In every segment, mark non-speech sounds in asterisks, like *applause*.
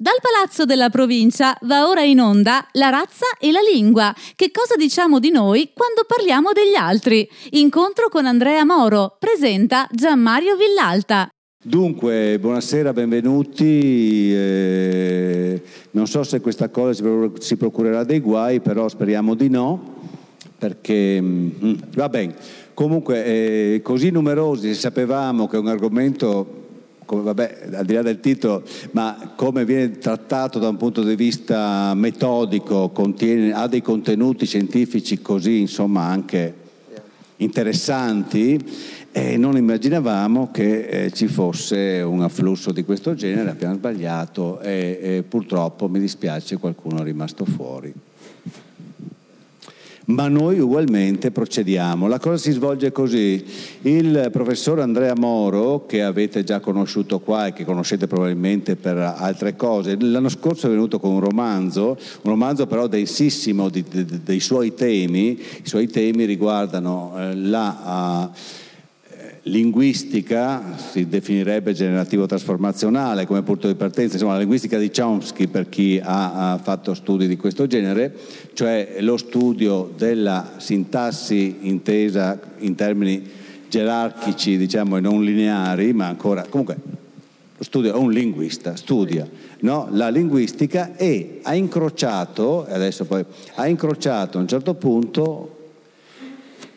Dal Palazzo della Provincia va ora in onda La razza e la lingua. Che cosa diciamo di noi quando parliamo degli altri? Incontro con Andrea Moro. Presenta Gianmario Villalta. Dunque, buonasera, benvenuti. Eh, non so se questa cosa si procurerà dei guai, però speriamo di no, perché mm, va bene. Comunque, eh, così numerosi, sapevamo che è un argomento come, vabbè, al di là del titolo, ma come viene trattato da un punto di vista metodico, contiene, ha dei contenuti scientifici così, insomma, anche interessanti e non immaginavamo che eh, ci fosse un afflusso di questo genere, abbiamo sbagliato e, e purtroppo mi dispiace qualcuno è rimasto fuori ma noi ugualmente procediamo. La cosa si svolge così. Il professor Andrea Moro, che avete già conosciuto qua e che conoscete probabilmente per altre cose, l'anno scorso è venuto con un romanzo, un romanzo però densissimo di, di, dei suoi temi. I suoi temi riguardano eh, la... Uh, linguistica, si definirebbe generativo trasformazionale come punto di partenza, insomma la linguistica di Chomsky per chi ha, ha, fatto studi di questo genere, cioè lo studio della sintassi intesa in termini gerarchici diciamo e non lineari, ma ancora comunque studio è un linguista, studia no? la linguistica e ha incrociato, adesso poi, ha incrociato a un certo punto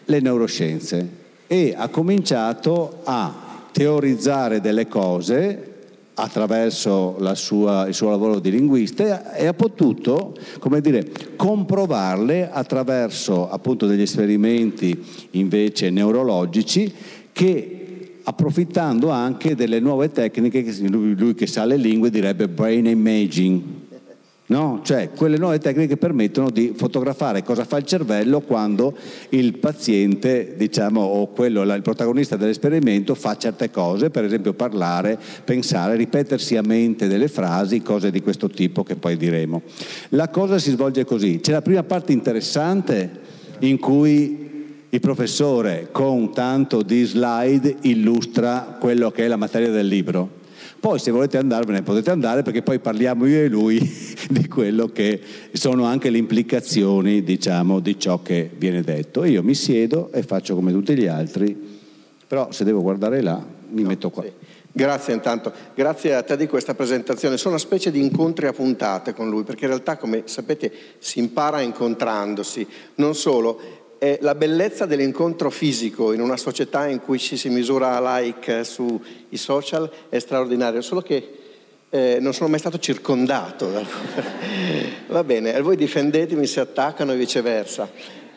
le neuroscienze e ha cominciato a teorizzare delle cose attraverso sua, il suo lavoro di linguista e ha potuto, dire, comprovarle attraverso appunto degli esperimenti invece neurologici che approfittando anche delle nuove tecniche che lui, lui che sa le lingue direbbe brain imaging, No? Cioè quelle nuove tecniche permettono di fotografare cosa fa il cervello quando il paziente, diciamo, o quello, il protagonista dell'esperimento fa certe cose, per esempio parlare, pensare, ripetersi a mente delle frasi, cose di questo tipo che poi diremo. La cosa si svolge così. C'è la prima parte interessante in cui il professore con tanto di slide illustra quello che è la materia del libro poi se volete andarvene potete andare perché poi parliamo io e lui *laughs* di quello che sono anche le implicazioni diciamo, di ciò che viene detto. io mi siedo e faccio come tutti gli altri, però se devo guardare là mi no, metto qua. Sì. Grazie intanto, grazie a te di questa presentazione. Sono una specie di incontri a puntate con lui, perché in realtà, come sapete, si impara incontrandosi. Non solo, eh, la bellezza dell'incontro fisico in una società in cui ci si misura like sui social è straordinario, solo che eh, non sono mai stato circondato. *laughs* Va bene, voi difendetemi se attaccano e viceversa.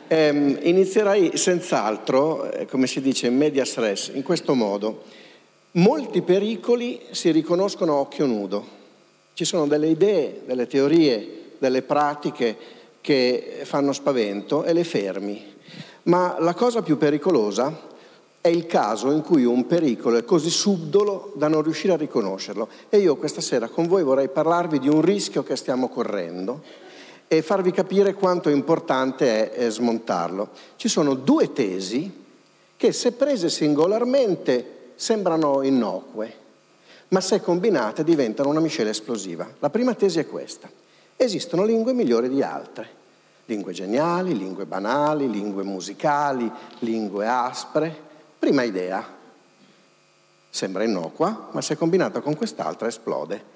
Eh, inizierei senz'altro, eh, come si dice, in media stress, in questo modo. Molti pericoli si riconoscono a occhio nudo. Ci sono delle idee, delle teorie, delle pratiche che fanno spavento e le fermi. Ma la cosa più pericolosa è il caso in cui un pericolo è così subdolo da non riuscire a riconoscerlo. E io questa sera con voi vorrei parlarvi di un rischio che stiamo correndo e farvi capire quanto importante è smontarlo. Ci sono due tesi che se prese singolarmente sembrano innocue, ma se combinate diventano una miscela esplosiva. La prima tesi è questa. Esistono lingue migliori di altre lingue geniali, lingue banali, lingue musicali, lingue aspre. Prima idea. Sembra innocua, ma se combinata con quest'altra esplode.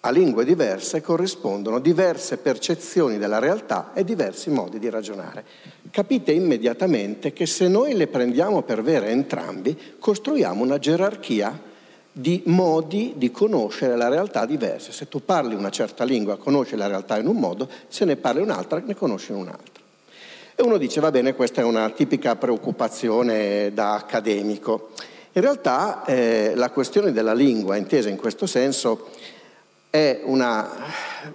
A lingue diverse corrispondono diverse percezioni della realtà e diversi modi di ragionare. Capite immediatamente che se noi le prendiamo per vere entrambi, costruiamo una gerarchia di modi di conoscere la realtà diverse. Se tu parli una certa lingua, conosci la realtà in un modo, se ne parli un'altra, ne conosci in un altro. E uno dice, va bene, questa è una tipica preoccupazione da accademico. In realtà eh, la questione della lingua, intesa in questo senso, è, una,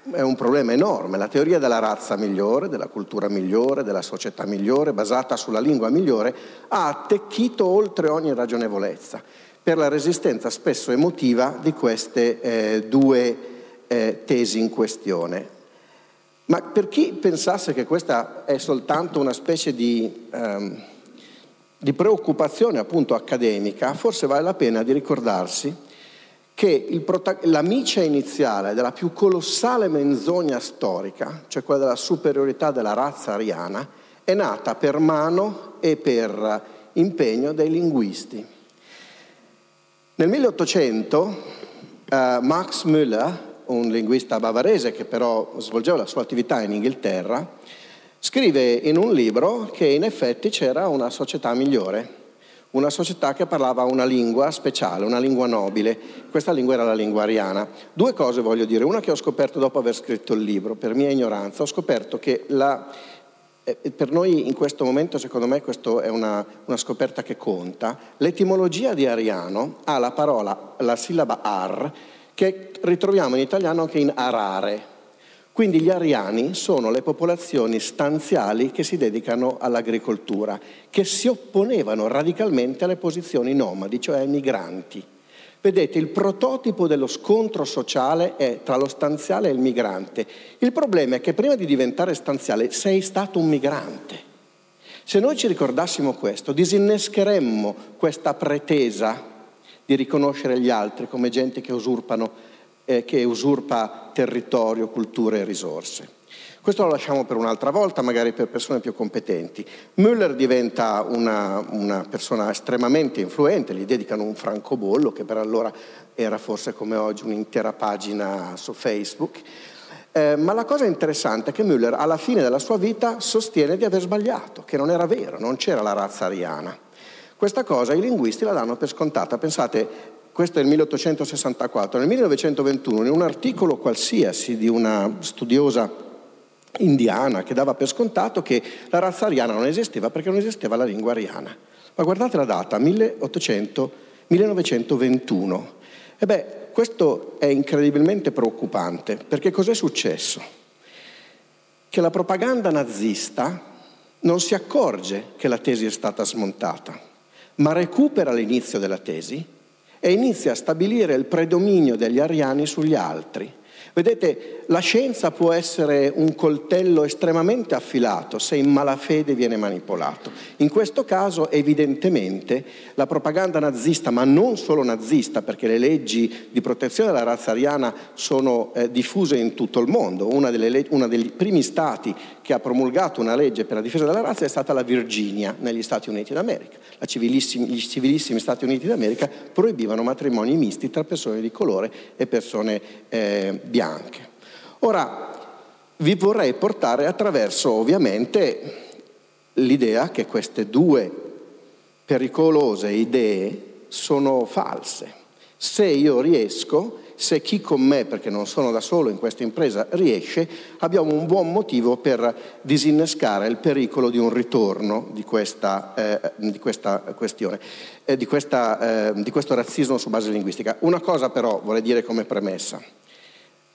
è, un problema enorme. La teoria della razza migliore, della cultura migliore, della società migliore, basata sulla lingua migliore, ha attecchito oltre ogni ragionevolezza per la resistenza spesso emotiva di queste eh, due eh, tesi in questione. Ma per chi pensasse che questa è soltanto una specie di, ehm, di preoccupazione appunto accademica, forse vale la pena di ricordarsi che prota- la micia iniziale della più colossale menzogna storica, cioè quella della superiorità della razza ariana, è nata per mano e per impegno dei linguisti. Nel 1800 eh, Max Müller, un linguista bavarese che però svolgeva la sua attività in Inghilterra, scrive in un libro che in effetti c'era una società migliore, una società che parlava una lingua speciale, una lingua nobile. Questa lingua era la lingua ariana. Due cose voglio dire. Una che ho scoperto dopo aver scritto il libro, per mia ignoranza, ho scoperto che la, eh, per noi in questo momento, secondo me, questa è una, una, scoperta che conta. L'etimologia di ariano ha la parola, la sillaba ar, che ritroviamo in italiano anche in arare. Quindi gli ariani sono le popolazioni stanziali che si dedicano all'agricoltura, che si opponevano radicalmente alle posizioni nomadi, cioè ai migranti. Vedete, il prototipo dello scontro sociale è tra lo stanziale e il migrante. Il problema è che prima di diventare stanziale sei stato un migrante. Se noi ci ricordassimo questo, disinnescheremmo questa pretesa di riconoscere gli altri come gente che usurpano eh, che usurpa territorio, culture e risorse. Questo lo lasciamo per un'altra volta, magari per persone più competenti. Müller diventa una, una, persona estremamente influente, gli dedicano un francobollo, che per allora era forse come oggi un'intera pagina su Facebook. Eh, ma la cosa interessante è che Müller alla fine della sua vita sostiene di aver sbagliato, che non era vero, non c'era la razza ariana. Questa cosa i linguisti la danno per scontata. Pensate, questo è il 1864, nel 1921 in un articolo qualsiasi di una studiosa indiana che dava per scontato che la razza ariana non esisteva perché non esisteva la lingua ariana. Ma guardate la data, 1800, 1921. E beh, questo è incredibilmente preoccupante perché cos'è successo? Che la propaganda nazista non si accorge che la tesi è stata smontata, ma recupera l'inizio della tesi e inizia a stabilire il predominio degli ariani sugli altri. Vedete, la scienza può essere un coltello estremamente affilato se in malafede viene manipolato. In questo caso, evidentemente, la propaganda nazista, ma non solo nazista, perché le leggi di protezione della razza ariana sono eh, diffuse in tutto il mondo. Uno dei primi stati che ha promulgato una legge per la difesa della razza è stata la Virginia, negli Stati Uniti d'America. Civilissimi, gli civilissimi Stati Uniti d'America proibivano matrimoni misti tra persone di colore e persone eh, bianche. Ora, vi vorrei portare attraverso ovviamente l'idea che queste due pericolose idee sono false. Se io riesco, se chi con me, perché non sono da solo in questa impresa, riesce, abbiamo un buon motivo per disinnescare il pericolo di un ritorno di questa, eh, di questa questione, eh, di, questa, eh, di questo razzismo su base linguistica. Una cosa però vorrei dire come premessa.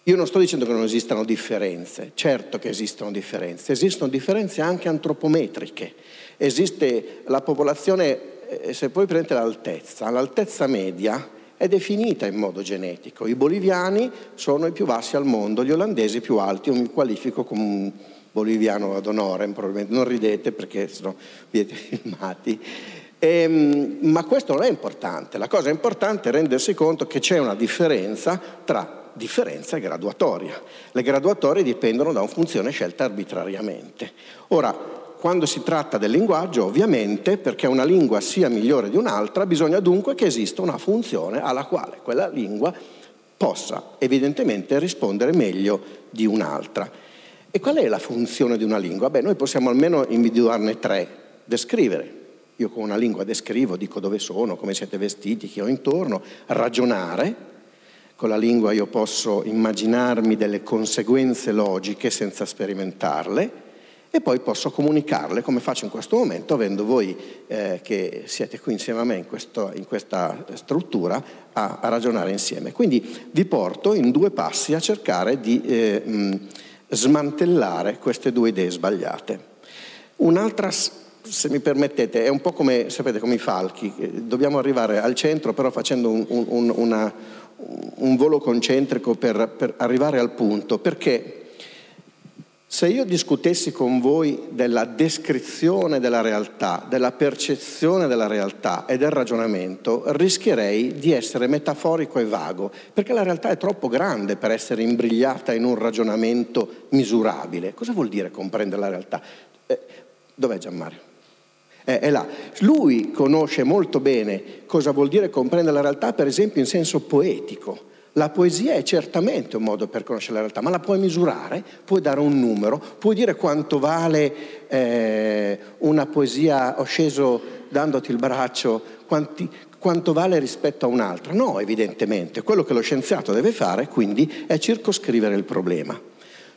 Io non sto dicendo che non esistano differenze, certo che esistono differenze, esistono differenze anche antropometriche. Esiste la popolazione, eh, se poi prendete l'altezza, l'altezza media è definita in modo genetico. I boliviani sono i più bassi al mondo, gli olandesi più alti, io mi qualifico come un boliviano ad onore, probabilmente non ridete perché sono siete filmati. *laughs* Ehm, ma questo non è importante, la cosa importante è rendersi conto che c'è una differenza tra differenza graduatoria. Le graduatorie dipendono da una funzione scelta arbitrariamente. Ora, quando si tratta del linguaggio, ovviamente, perché una lingua sia migliore di un'altra, bisogna dunque che esista una funzione alla quale quella lingua possa evidentemente rispondere meglio di un'altra. E qual è la funzione di una lingua? Beh, noi possiamo almeno individuarne tre. Descrivere. Io con una lingua descrivo, dico dove sono, come siete vestiti, chi ho intorno, ragionare, con la lingua io posso immaginarmi delle conseguenze logiche senza sperimentarle e poi posso comunicarle come faccio in questo momento avendo voi eh, che siete qui insieme a me in, questo, in questa struttura a, a, ragionare insieme. Quindi vi porto in due passi a cercare di eh, mh, smantellare queste due idee sbagliate. Un'altra se mi permettete, è un po' come, sapete, come i falchi, dobbiamo arrivare al centro però facendo un, un, una, un volo concentrico per, per arrivare al punto, perché Se io discutessi con voi della descrizione della realtà, della percezione della realtà e del ragionamento, rischierei di essere metaforico e vago, perché la realtà è troppo grande per essere imbrigliata in un ragionamento misurabile. Cosa vuol dire comprendere la realtà? Eh, dov'è Gianmario? Eh, è là. Lui conosce molto bene cosa vuol dire comprendere la realtà, per esempio in senso poetico la poesia è certamente un modo per conoscere la realtà, ma la puoi misurare, puoi dare un numero, puoi dire quanto vale eh, una poesia, ho sceso dandoti il braccio, quanti, quanto vale rispetto a un'altra. No, evidentemente, quello che lo scienziato deve fare quindi è circoscrivere il problema,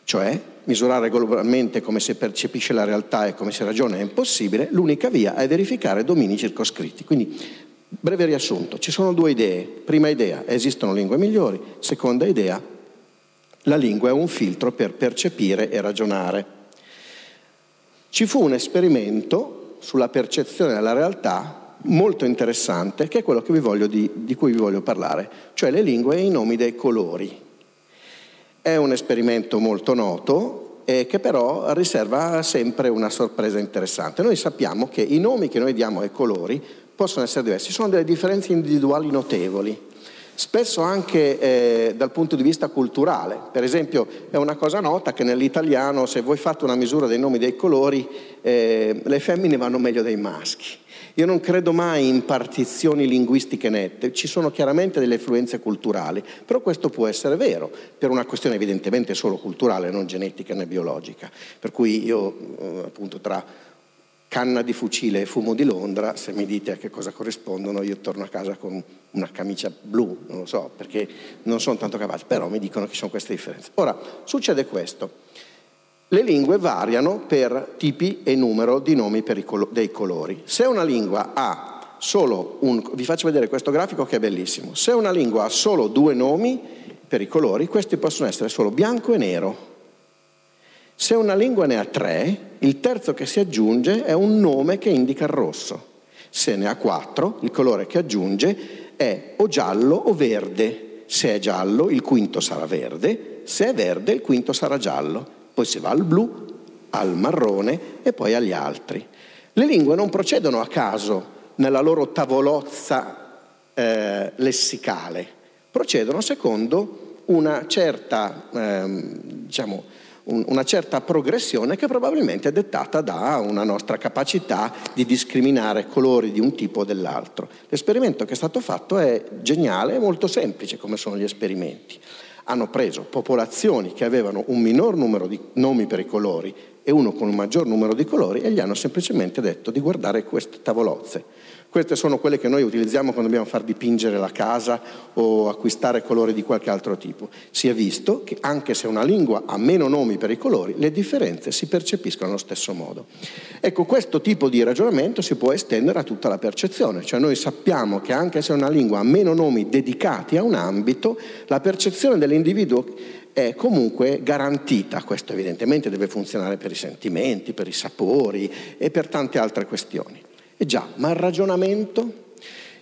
cioè misurare globalmente come si percepisce la realtà e come si ragiona è impossibile, l'unica via è verificare domini circoscritti. Quindi Breve riassunto, ci sono due idee. Prima idea, esistono lingue migliori. Seconda idea, la lingua è un filtro per percepire e ragionare. Ci fu un esperimento sulla percezione della realtà molto interessante, che è quello che di, di cui vi voglio parlare, cioè le lingue e i nomi dei colori. È un esperimento molto noto, eh, che però riserva sempre una sorpresa interessante. Noi sappiamo che i nomi che noi diamo ai colori possono essere diversi, sono delle differenze individuali notevoli, spesso anche eh, dal punto di vista culturale. Per esempio è una cosa nota che nell'italiano se voi fate una misura dei nomi dei colori, eh, le femmine vanno meglio dei maschi. Io non credo mai in partizioni linguistiche nette, ci sono chiaramente delle influenze culturali, però questo può essere vero, per una questione evidentemente solo culturale, non genetica né biologica. Per cui io eh, appunto tra canna di fucile e fumo di Londra, se mi dite a che cosa corrispondono, io torno a casa con una camicia blu, non lo so, perché non sono tanto capace, però mi dicono che ci sono queste differenze. Ora, succede questo. Le lingue variano per tipi e numero di nomi colo- dei colori. Se una lingua ha solo un... vi faccio vedere questo grafico che è bellissimo. Se una lingua ha solo due nomi per i colori, questi possono essere solo bianco e nero. Se una lingua ne ha tre, il terzo che si aggiunge è un nome che indica il rosso. Se ne ha quattro, il colore che aggiunge è o giallo o verde. Se è giallo, il quinto sarà verde, se è verde, il quinto sarà giallo. Poi si va al blu, al marrone e poi agli altri. Le lingue non procedono a caso nella loro tavolozza eh, lessicale, procedono secondo una certa, eh, diciamo, una certa progressione che probabilmente è dettata da una nostra capacità di discriminare colori di un tipo o dell'altro. L'esperimento che è stato fatto è geniale e molto semplice come sono gli esperimenti. Hanno preso popolazioni che avevano un minor numero di nomi per i colori e uno con un maggior numero di colori e gli hanno semplicemente detto di guardare queste tavolozze queste sono quelle che noi utilizziamo quando dobbiamo far dipingere la casa o acquistare colori di qualche altro tipo. Si è visto che anche se una lingua ha meno nomi per i colori, le differenze si percepiscono allo stesso modo. Ecco, questo tipo di ragionamento si può estendere a tutta la percezione, cioè noi sappiamo che anche se una lingua ha meno nomi dedicati a un ambito, la percezione dell'individuo è comunque garantita. Questo evidentemente deve funzionare per i sentimenti, per i sapori e per tante altre questioni. E già, ma il ragionamento?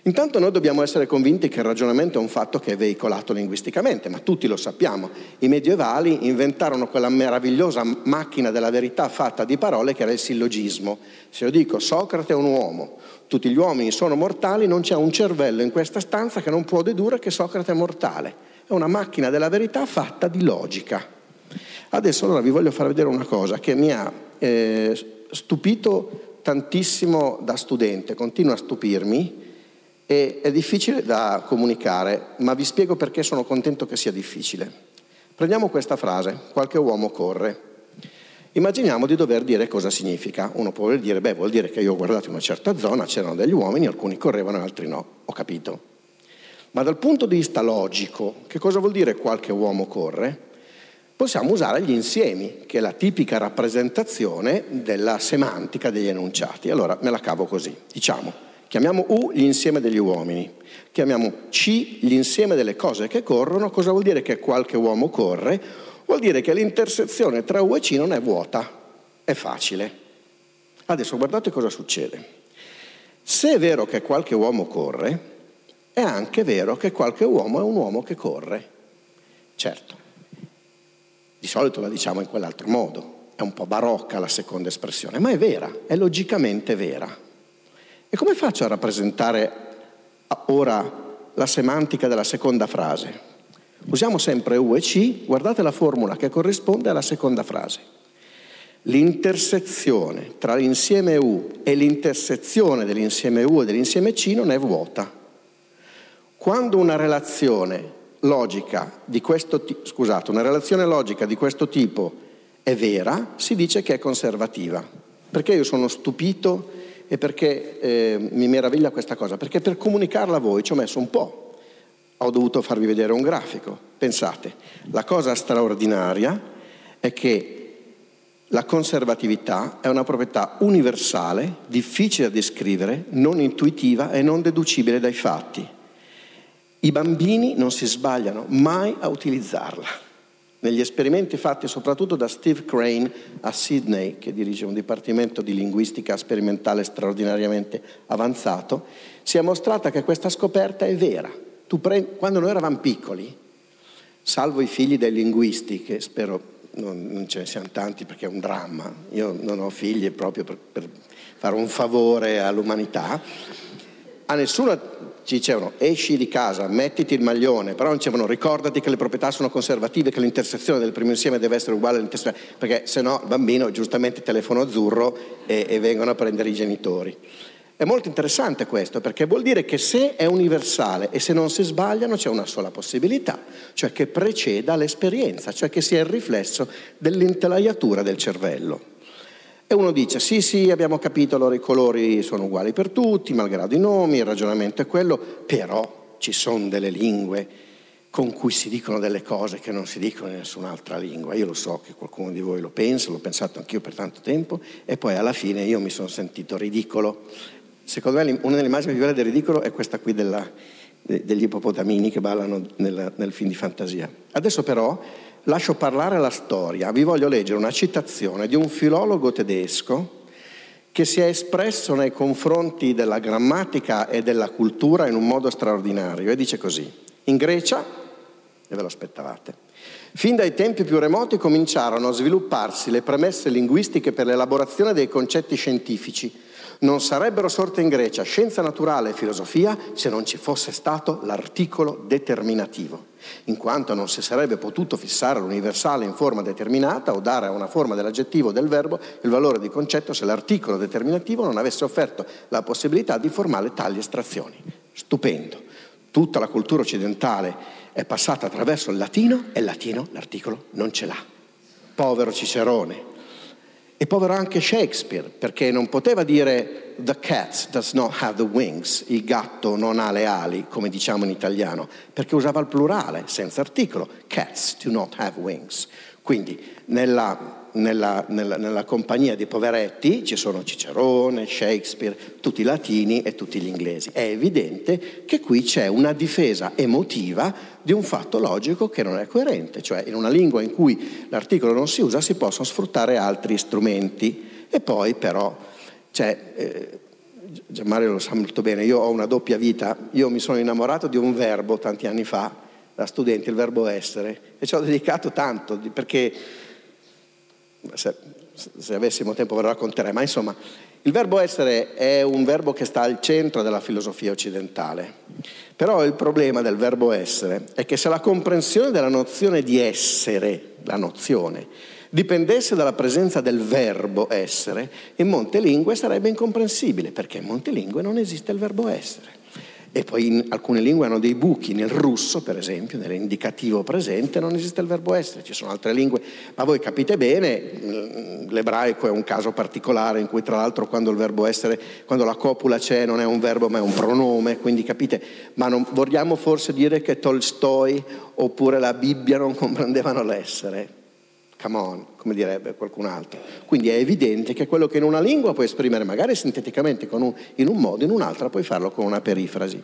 Intanto noi dobbiamo essere convinti che il ragionamento è un fatto che è veicolato linguisticamente, ma tutti lo sappiamo. I medievali inventarono quella meravigliosa macchina della verità fatta di parole che era il sillogismo. Se io dico Socrate è un uomo, tutti gli uomini sono mortali, non c'è un cervello in questa stanza che non può dedurre che Socrate è mortale. È una macchina della verità fatta di logica. Adesso allora vi voglio far vedere una cosa che mi ha eh, stupito tantissimo da studente, continua a stupirmi e è difficile da comunicare, ma vi spiego perché sono contento che sia difficile. Prendiamo questa frase, qualche uomo corre. Immaginiamo di dover dire cosa significa. Uno può dire, beh, vuol dire che io ho guardato in una certa zona, c'erano degli uomini, alcuni correvano e altri no. Ho capito. Ma dal punto di vista logico, che cosa vuol dire qualche uomo corre? Possiamo usare gli insiemi, che è la tipica rappresentazione della semantica degli enunciati. Allora me la cavo così, diciamo, chiamiamo U l'insieme degli uomini, chiamiamo C l'insieme delle cose che corrono, cosa vuol dire che qualche uomo corre? Vuol dire che l'intersezione tra U e C non è vuota, è facile. Adesso guardate cosa succede. Se è vero che qualche uomo corre, è anche vero che qualche uomo è un uomo che corre. Certo, di solito la diciamo in quell'altro modo. è un po' barocca la seconda espressione, ma è vera, è logicamente vera. E come faccio a rappresentare ora la semantica della seconda frase? Usiamo sempre U e C, guardate la formula che corrisponde alla seconda frase. L'intersezione tra l'insieme U e l'intersezione dell'insieme U e dell'insieme C non è vuota. Quando una relazione logica di questo, scusate, una relazione logica di questo tipo è vera, si dice che è conservativa. Perché io sono stupito e perché eh, mi meraviglia questa cosa? Perché per comunicarla a voi ci ho messo un po' ho dovuto farvi vedere un grafico. Pensate, la cosa straordinaria è che la conservatività è una proprietà universale, difficile da descrivere, non intuitiva e non deducibile dai fatti. I bambini non si sbagliano mai a utilizzarla. Negli esperimenti fatti soprattutto da Steve Crane a Sydney, che dirige un dipartimento di linguistica sperimentale straordinariamente avanzato, si è mostrata che questa scoperta è vera Prendi, quando noi eravamo piccoli, salvo i figli dei linguisti, che spero non, ce ne siano tanti perché è un dramma, io non ho figli proprio per, per fare un favore all'umanità, a nessuno ci dicevano esci di casa, mettiti il maglione, però non dicevano ricordati che le proprietà sono conservative, che l'intersezione del primo insieme deve essere uguale all'intersezione, perché se no il bambino giustamente telefono azzurro e, e vengono a prendere i genitori. È molto interessante questo perché vuol dire che se è universale e se non si sbagliano c'è una sola possibilità, cioè che preceda l'esperienza, cioè che sia il riflesso dell'intelaiatura del cervello. E uno dice sì sì abbiamo capito allora i colori sono uguali per tutti, malgrado i nomi, il ragionamento è quello, però ci sono delle lingue con cui si dicono delle cose che non si dicono in nessun'altra lingua. Io lo so che qualcuno di voi lo pensa, l'ho pensato anch'io per tanto tempo e poi alla fine io mi sono sentito ridicolo Secondo me una delle immagini più belle del ridicolo è questa qui della, degli ippopotamini che ballano nel, nel film di fantasia. Adesso però lascio parlare la storia. Vi voglio leggere una citazione di un filologo tedesco che si è espresso nei confronti della grammatica e della cultura in un modo straordinario e dice così. In Grecia, e ve lo aspettavate, fin dai tempi più remoti cominciarono a svilupparsi le premesse linguistiche per l'elaborazione dei concetti scientifici non sarebbero sorte in Grecia scienza naturale e filosofia se non ci fosse stato l'articolo determinativo, in quanto non si sarebbe potuto fissare l'universale in forma determinata o dare a una forma dell'aggettivo o del verbo il valore di concetto se l'articolo determinativo non avesse offerto la possibilità di formare tali estrazioni. Stupendo. Tutta la cultura occidentale è passata attraverso il latino e il latino l'articolo non ce l'ha. Povero Cicerone, e povero anche Shakespeare, perché non poteva dire the cat does not have the wings, il gatto non ha le ali, come diciamo in italiano, perché usava il plurale, senza articolo, cats do not have wings. Quindi nella nella, nella, nella, compagnia dei poveretti ci sono Cicerone, Shakespeare, tutti i latini e tutti gli inglesi. È evidente che qui c'è una difesa emotiva di un fatto logico che non è coerente, cioè in una lingua in cui l'articolo non si usa si possono sfruttare altri strumenti e poi però, cioè, eh, Gianmario lo sa molto bene, io ho una doppia vita, io mi sono innamorato di un verbo tanti anni fa, da studente, il verbo essere, e ci ho dedicato tanto perché se, se avessimo tempo ve lo racconterei, ma insomma il verbo essere è un verbo che sta al centro della filosofia occidentale, però il problema del verbo essere è che se la comprensione della nozione di essere, la nozione, dipendesse dalla presenza del verbo essere, in molte lingue sarebbe incomprensibile, perché in molte lingue non esiste il verbo essere. E poi in alcune lingue hanno dei buchi, nel russo per esempio, nell'indicativo presente non esiste il verbo essere, ci sono altre lingue, ma voi capite bene, mm, l'ebraico è un caso particolare in cui tra l'altro quando il verbo essere, quando la copula c'è non è un verbo ma è un pronome, quindi capite, ma non, vogliamo forse dire che Tolstoi oppure la Bibbia non comprendevano l'essere? Come on, come direbbe qualcun altro. Quindi è evidente che quello che in una lingua puoi esprimere magari sinteticamente un, in un modo, in un'altra puoi farlo con una perifrasi.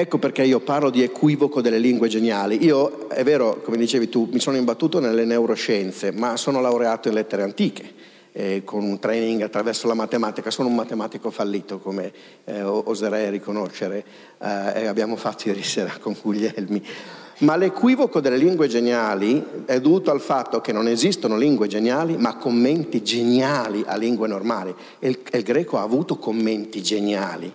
Ecco perché io parlo di equivoco delle lingue geniali. Io, è vero, come dicevi tu, mi sono imbattuto nelle neuroscienze, ma sono laureato in lettere antiche, eh, con un training attraverso la matematica. Sono un matematico fallito, come eh, oserei riconoscere, eh, e abbiamo fatto ieri sera con Guglielmi. Ma l'equivoco delle lingue geniali è dovuto al fatto che non esistono lingue geniali, ma commenti geniali a lingue normali. E il, il greco ha avuto commenti geniali.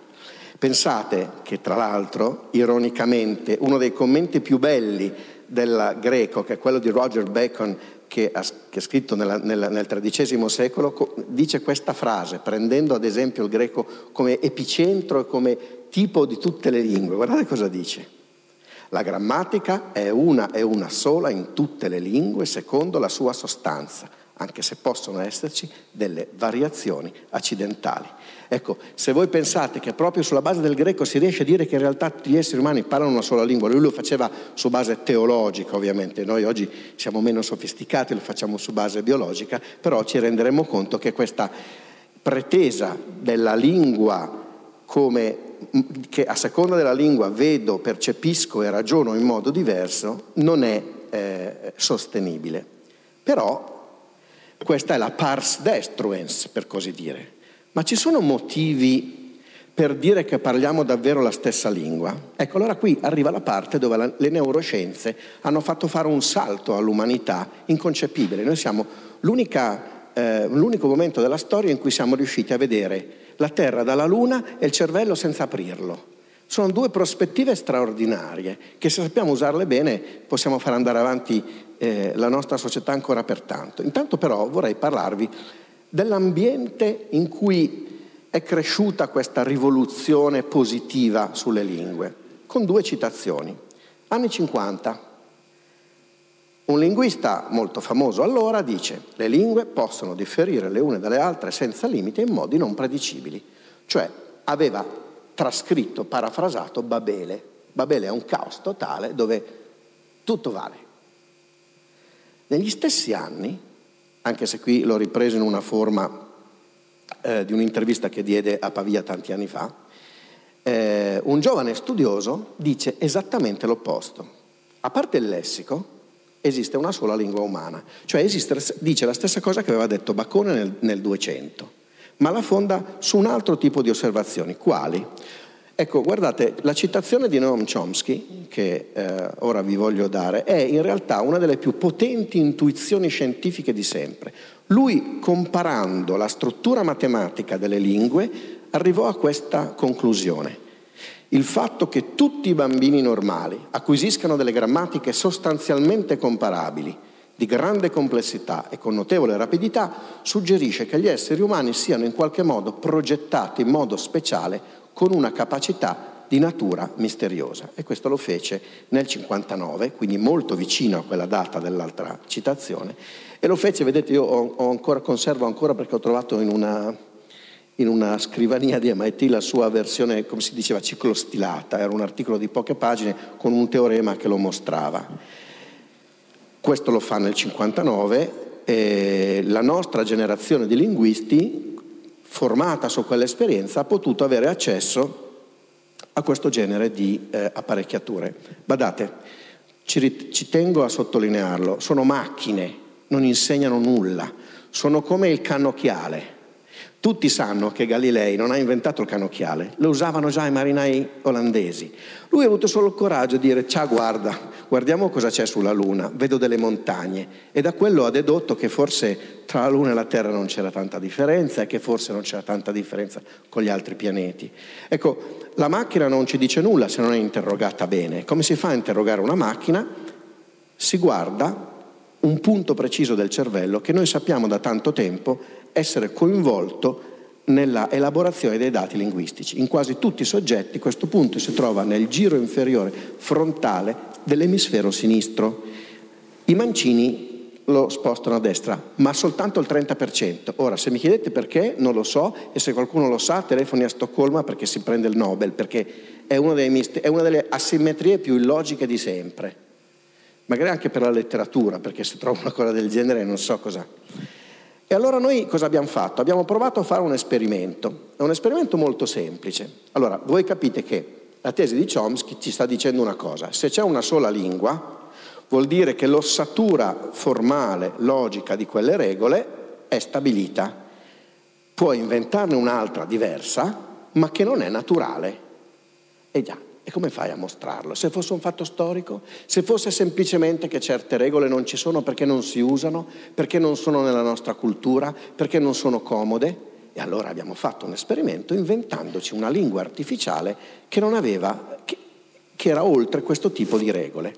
Pensate che tra l'altro, ironicamente, uno dei commenti più belli del greco, che è quello di Roger Bacon, che ha, che ha scritto nella, nella, nel XIII secolo, dice questa frase, prendendo ad esempio il greco come epicentro e come tipo di tutte le lingue. Guardate cosa dice. La grammatica è una e una sola in tutte le lingue secondo la sua sostanza, anche se possono esserci delle variazioni accidentali. Ecco, se voi pensate che proprio sulla base del greco si riesce a dire che in realtà gli esseri umani parlano una sola lingua, lui lo faceva su base teologica ovviamente, noi oggi siamo meno sofisticati, lo facciamo su base biologica, però ci renderemo conto che questa pretesa della lingua come che a seconda della lingua vedo, percepisco e ragiono in modo diverso, non è eh, sostenibile. Però questa è la pars destruens, per così dire. Ma ci sono motivi per dire che parliamo davvero la stessa lingua? Ecco, allora qui arriva la parte dove la, le neuroscienze hanno fatto fare un salto all'umanità inconcepibile. Noi siamo eh, l'unico momento della storia in cui siamo riusciti a vedere la Terra dalla Luna e il cervello senza aprirlo. Sono due prospettive straordinarie che se sappiamo usarle bene possiamo far andare avanti eh, la nostra società ancora per tanto. Intanto però vorrei parlarvi dell'ambiente in cui è cresciuta questa rivoluzione positiva sulle lingue, con due citazioni. Anni 50, un linguista molto famoso allora dice le lingue possono differire le une dalle altre senza limite in modi non predicibili, cioè aveva trascritto, parafrasato Babele. Babele è un caos totale dove tutto vale. Negli stessi anni, anche se qui l'ho ripreso in una forma eh, di un'intervista che diede a Pavia tanti anni fa, eh, un giovane studioso dice esattamente l'opposto. A parte il lessico, esiste una sola lingua umana, cioè esiste, dice la stessa cosa che aveva detto Bacone nel, nel 200, ma la fonda su un altro tipo di osservazioni. Quali? Ecco, guardate, la citazione di Noam Chomsky, che eh, ora vi voglio dare, è in realtà una delle più potenti intuizioni scientifiche di sempre. Lui, comparando la struttura matematica delle lingue, arrivò a questa conclusione il fatto che tutti i bambini normali acquisiscano delle grammatiche sostanzialmente comparabili, di grande complessità e con notevole rapidità, suggerisce che gli esseri umani siano in qualche modo progettati in modo speciale con una capacità di natura misteriosa. E questo lo fece nel 59, quindi molto vicino a quella data dell'altra citazione. E lo fece, vedete, io ho, ancora, conservo ancora perché ho trovato in una in una scrivania di MIT la sua versione, come si diceva, ciclostilata, era un articolo di poche pagine con un teorema che lo mostrava. Questo lo fa nel 59 e la nostra generazione di linguisti, formata su quell'esperienza, ha potuto avere accesso a questo genere di eh, apparecchiature. Badate, ci, ci tengo a sottolinearlo, sono macchine, non insegnano nulla, sono come il cannocchiale tutti sanno che Galilei non ha inventato il cannocchiale, lo usavano già i marinai olandesi. Lui ha avuto solo il coraggio di dire, ciao guarda, guardiamo cosa c'è sulla Luna, vedo delle montagne. E da quello ha dedotto che forse tra la Luna e la Terra non c'era tanta differenza e che forse non c'era tanta differenza con gli altri pianeti. Ecco, la macchina non ci dice nulla se non è interrogata bene. Come si fa a interrogare una macchina? Si guarda un punto preciso del cervello che noi sappiamo da tanto tempo essere coinvolto nella elaborazione dei dati linguistici. In quasi tutti i soggetti questo punto si trova nel giro inferiore frontale dell'emisfero sinistro. I mancini lo spostano a destra, ma soltanto il 30%. Ora, se mi chiedete perché, non lo so, e se qualcuno lo sa, telefoni a Stoccolma perché si prende il Nobel, perché è, mist- è una delle asimmetrie più illogiche di sempre. Magari anche per la letteratura, perché se trovo una cosa del genere non so cosa. E allora noi cosa abbiamo fatto? Abbiamo provato a fare un esperimento, è un esperimento molto semplice. Allora, voi capite che la tesi di Chomsky ci sta dicendo una cosa, se c'è una sola lingua, vuol dire che l'ossatura formale, logica di quelle regole è stabilita. Puoi inventarne un'altra diversa, ma che non è naturale. E già, E come fai a mostrarlo? Se fosse un fatto storico? Se fosse semplicemente che certe regole non ci sono perché non si usano, perché non sono nella nostra cultura, perché non sono comode? E allora abbiamo fatto un esperimento inventandoci una lingua artificiale che non aveva, che, che era oltre questo tipo di regole.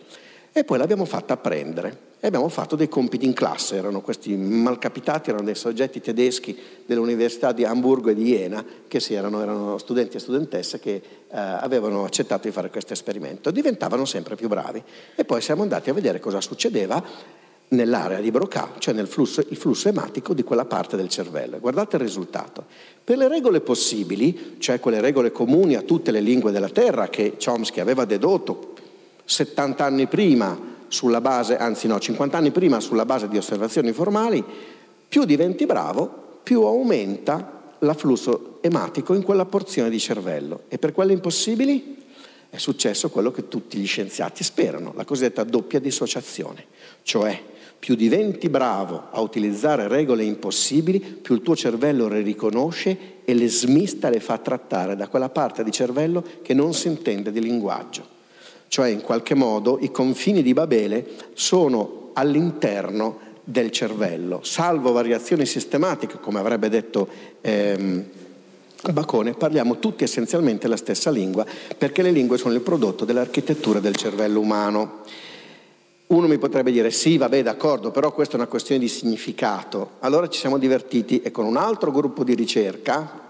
E poi l'abbiamo fatta apprendere e abbiamo fatto dei compiti in classe, erano questi malcapitati, erano dei soggetti tedeschi dell'Università di Hamburgo e di Jena, che erano, erano studenti e studentesse che eh, avevano accettato di fare questo esperimento, diventavano sempre più bravi. E poi siamo andati a vedere cosa succedeva nell'area di Broca, cioè nel flusso, flusso ematico di quella parte del cervello. Guardate il risultato. Per le regole possibili, cioè quelle regole comuni a tutte le lingue della Terra che Chomsky aveva dedotto 70 anni prima sulla base, anzi no, 50 anni prima sulla base di osservazioni formali, più diventi bravo, più aumenta l'afflusso ematico in quella porzione di cervello. E per quelle impossibili è successo quello che tutti gli scienziati sperano, la cosiddetta doppia dissociazione, cioè più diventi bravo a utilizzare regole impossibili, più il tuo cervello le riconosce e le smista, le fa trattare da quella parte di cervello che non si intende di linguaggio cioè in qualche modo i confini di Babele sono all'interno del cervello, salvo variazioni sistematiche, come avrebbe detto ehm, Bacone, parliamo tutti essenzialmente la stessa lingua, perché le lingue sono il prodotto dell'architettura del cervello umano. Uno mi potrebbe dire sì, vabbè, d'accordo, però questa è una questione di significato. Allora ci siamo divertiti e con un altro gruppo di ricerca,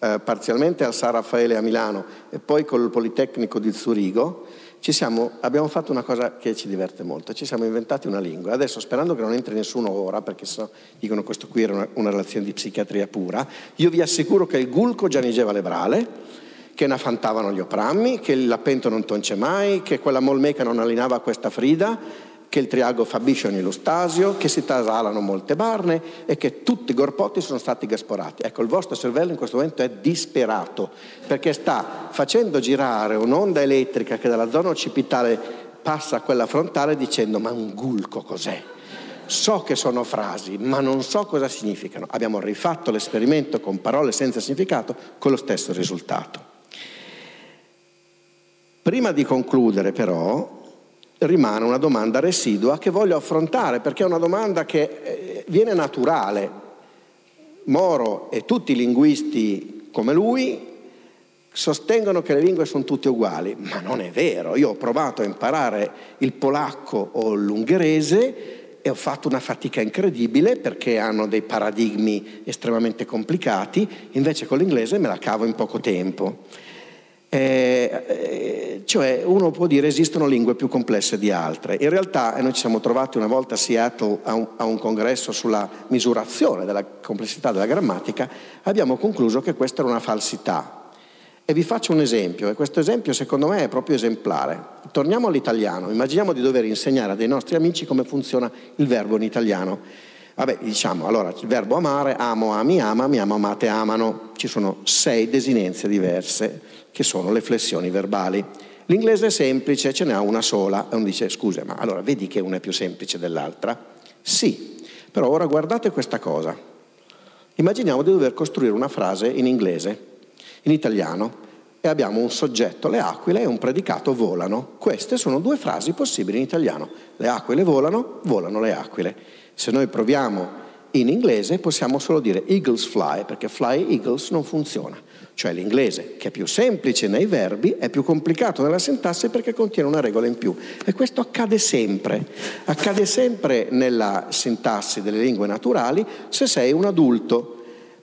eh, parzialmente al San Raffaele a Milano e poi col Politecnico di Zurigo, siamo, abbiamo fatto una cosa che ci diverte molto, ci siamo inventati una lingua. Adesso, sperando che non entri nessuno ora, perché so, dicono questo qui era una, una, relazione di psichiatria pura, io vi assicuro che il gulco gianigeva le brale, che nafantavano gli oprammi, che il lapento non tonce mai, che quella molmeca non allinava questa frida, che il triago fabbisce ogni lustasio, che si trasalano molte barne e che tutti i gorpotti sono stati gasporati. Ecco, il vostro cervello in questo momento è disperato perché sta facendo girare un'onda elettrica che dalla zona occipitale passa a quella frontale dicendo ma un gulco cos'è? So che sono frasi, ma non so cosa significano. Abbiamo rifatto l'esperimento con parole senza significato con lo stesso risultato. Prima di concludere però rimane una domanda residua che voglio affrontare perché è una domanda che eh, viene naturale. Moro e tutti i linguisti come lui sostengono che le lingue sono tutte uguali, ma non è vero. Io ho provato a imparare il polacco o l'ungherese e ho fatto una fatica incredibile perché hanno dei paradigmi estremamente complicati, invece con l'inglese me la cavo in poco tempo. Eh, eh, cioè uno può dire esistono lingue più complesse di altre. In realtà e noi ci siamo trovati una volta a Seattle a un, a un congresso sulla misurazione della complessità della grammatica, abbiamo concluso che questa era una falsità. E vi faccio un esempio, e questo esempio secondo me è proprio esemplare. Torniamo all'italiano, immaginiamo di dover insegnare a dei nostri amici come funziona il verbo in italiano. Vabbè, diciamo, allora il verbo amare, amo, ami, ama, mi amo, amate, amano. Ci sono sei desinenze diverse che sono le flessioni verbali. L'inglese è semplice, ce n'è una sola, e uno dice scusa, ma allora vedi che una è più semplice dell'altra? Sì, però ora guardate questa cosa. Immaginiamo di dover costruire una frase in inglese, in italiano, e abbiamo un soggetto, le aquile, e un predicato, volano. Queste sono due frasi possibili in italiano. Le aquile volano, volano le aquile. Se noi proviamo in inglese possiamo solo dire eagles fly, perché fly eagles non funziona. Cioè l'inglese, che è più semplice nei verbi, è più complicato nella sintassi perché contiene una regola in più. E questo accade sempre, accade sempre nella sintassi delle lingue naturali se sei un adulto,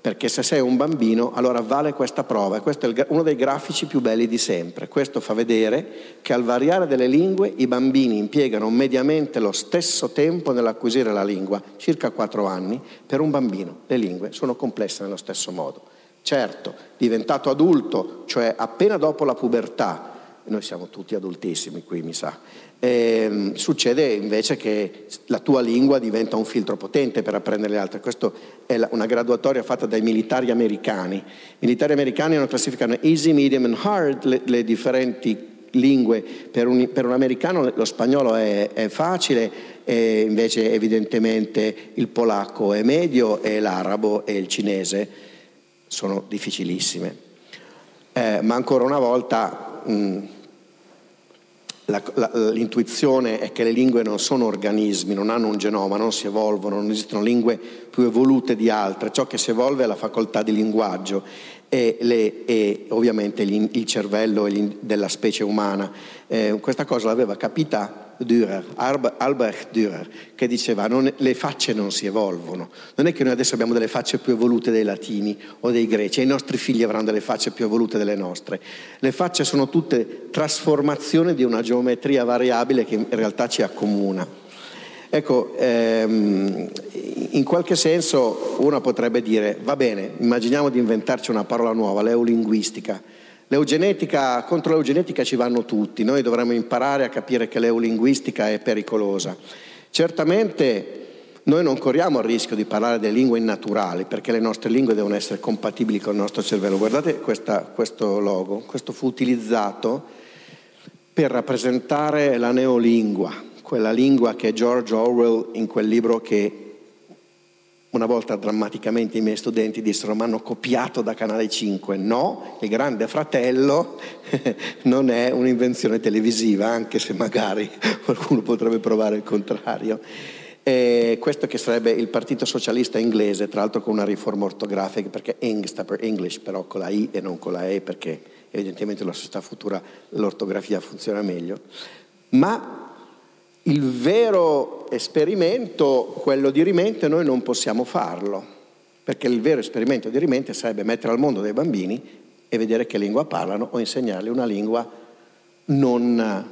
perché se sei un bambino allora vale questa prova. E questo è uno dei grafici più belli di sempre. Questo fa vedere che al variare delle lingue i bambini impiegano mediamente lo stesso tempo nell'acquisire la lingua, circa 4 anni. Per un bambino le lingue sono complesse nello stesso modo. Certo, diventato adulto, cioè appena dopo la pubertà, noi siamo tutti adultissimi qui, mi sa, eh, succede invece che la tua lingua diventa un filtro potente per apprendere le altre. Questa è la, una graduatoria fatta dai militari americani. I militari americani hanno classificato easy, medium and hard le, le differenti lingue. Per un, per un, americano lo spagnolo è, è facile, e invece evidentemente il polacco è medio e l'arabo e il cinese sono difficilissime. Eh, ma ancora una volta mh, la, la, l'intuizione è che le lingue non sono organismi, non hanno un genoma, non si evolvono, non esistono lingue più evolute di altre, ciò che si evolve è la facoltà di linguaggio e, le, e ovviamente il cervello della specie umana. Eh, questa cosa l'aveva capita Dürer, Albrecht Dürer, che diceva non, le facce non si evolvono. Non è che noi adesso abbiamo delle facce più evolute dei latini o dei greci, e i nostri figli avranno delle facce più evolute delle nostre. Le facce sono tutte trasformazioni di una geometria variabile che in realtà ci accomuna. Ecco, ehm, in qualche senso uno potrebbe dire, va bene, immaginiamo di inventarci una parola nuova, l'eulinguistica. L'eugenetica, contro l'eugenetica ci vanno tutti, noi dovremmo imparare a capire che l'eulinguistica è pericolosa. Certamente noi non corriamo il rischio di parlare delle lingue innaturali, perché le nostre lingue devono essere compatibili con il nostro cervello. Guardate questa, questo logo, questo fu utilizzato per rappresentare la neolingua, quella lingua che George Orwell in quel libro che una volta drammaticamente i miei studenti dissero ma hanno copiato da Canale 5. No, il grande fratello *laughs* non è un'invenzione televisiva, anche se magari *laughs* qualcuno potrebbe provare il contrario. E questo che sarebbe il Partito Socialista inglese, tra l'altro con una riforma ortografica, perché Eng sta per English, però con la I e non con la E, perché evidentemente nella società futura l'ortografia funziona meglio. Ma il vero esperimento, quello di rimente, noi non possiamo farlo, perché il vero esperimento di rimente sarebbe mettere al mondo dei bambini e vedere che lingua parlano o insegnargli una lingua non,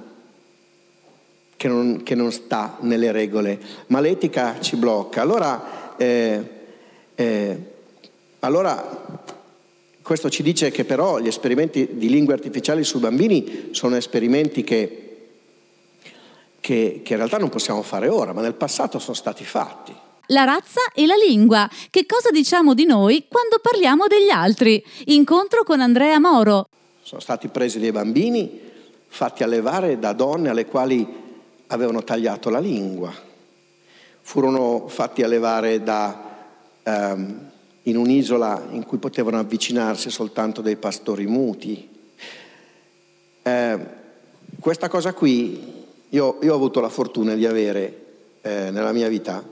che, non, che, non, sta nelle regole. Ma l'etica ci blocca. Allora, eh, eh, allora questo ci dice che però gli esperimenti di lingue artificiali sui bambini sono esperimenti che che, che in realtà non possiamo fare ora, ma nel passato sono stati fatti. La razza e la lingua. Che cosa diciamo di noi quando parliamo degli altri? Incontro con Andrea Moro. Sono stati presi dei bambini fatti allevare da donne alle quali avevano tagliato la lingua. Furono fatti allevare da, um, in un'isola in cui potevano avvicinarsi soltanto dei pastori muti. Eh, questa cosa qui io, io, ho avuto la fortuna di avere eh, nella mia vita,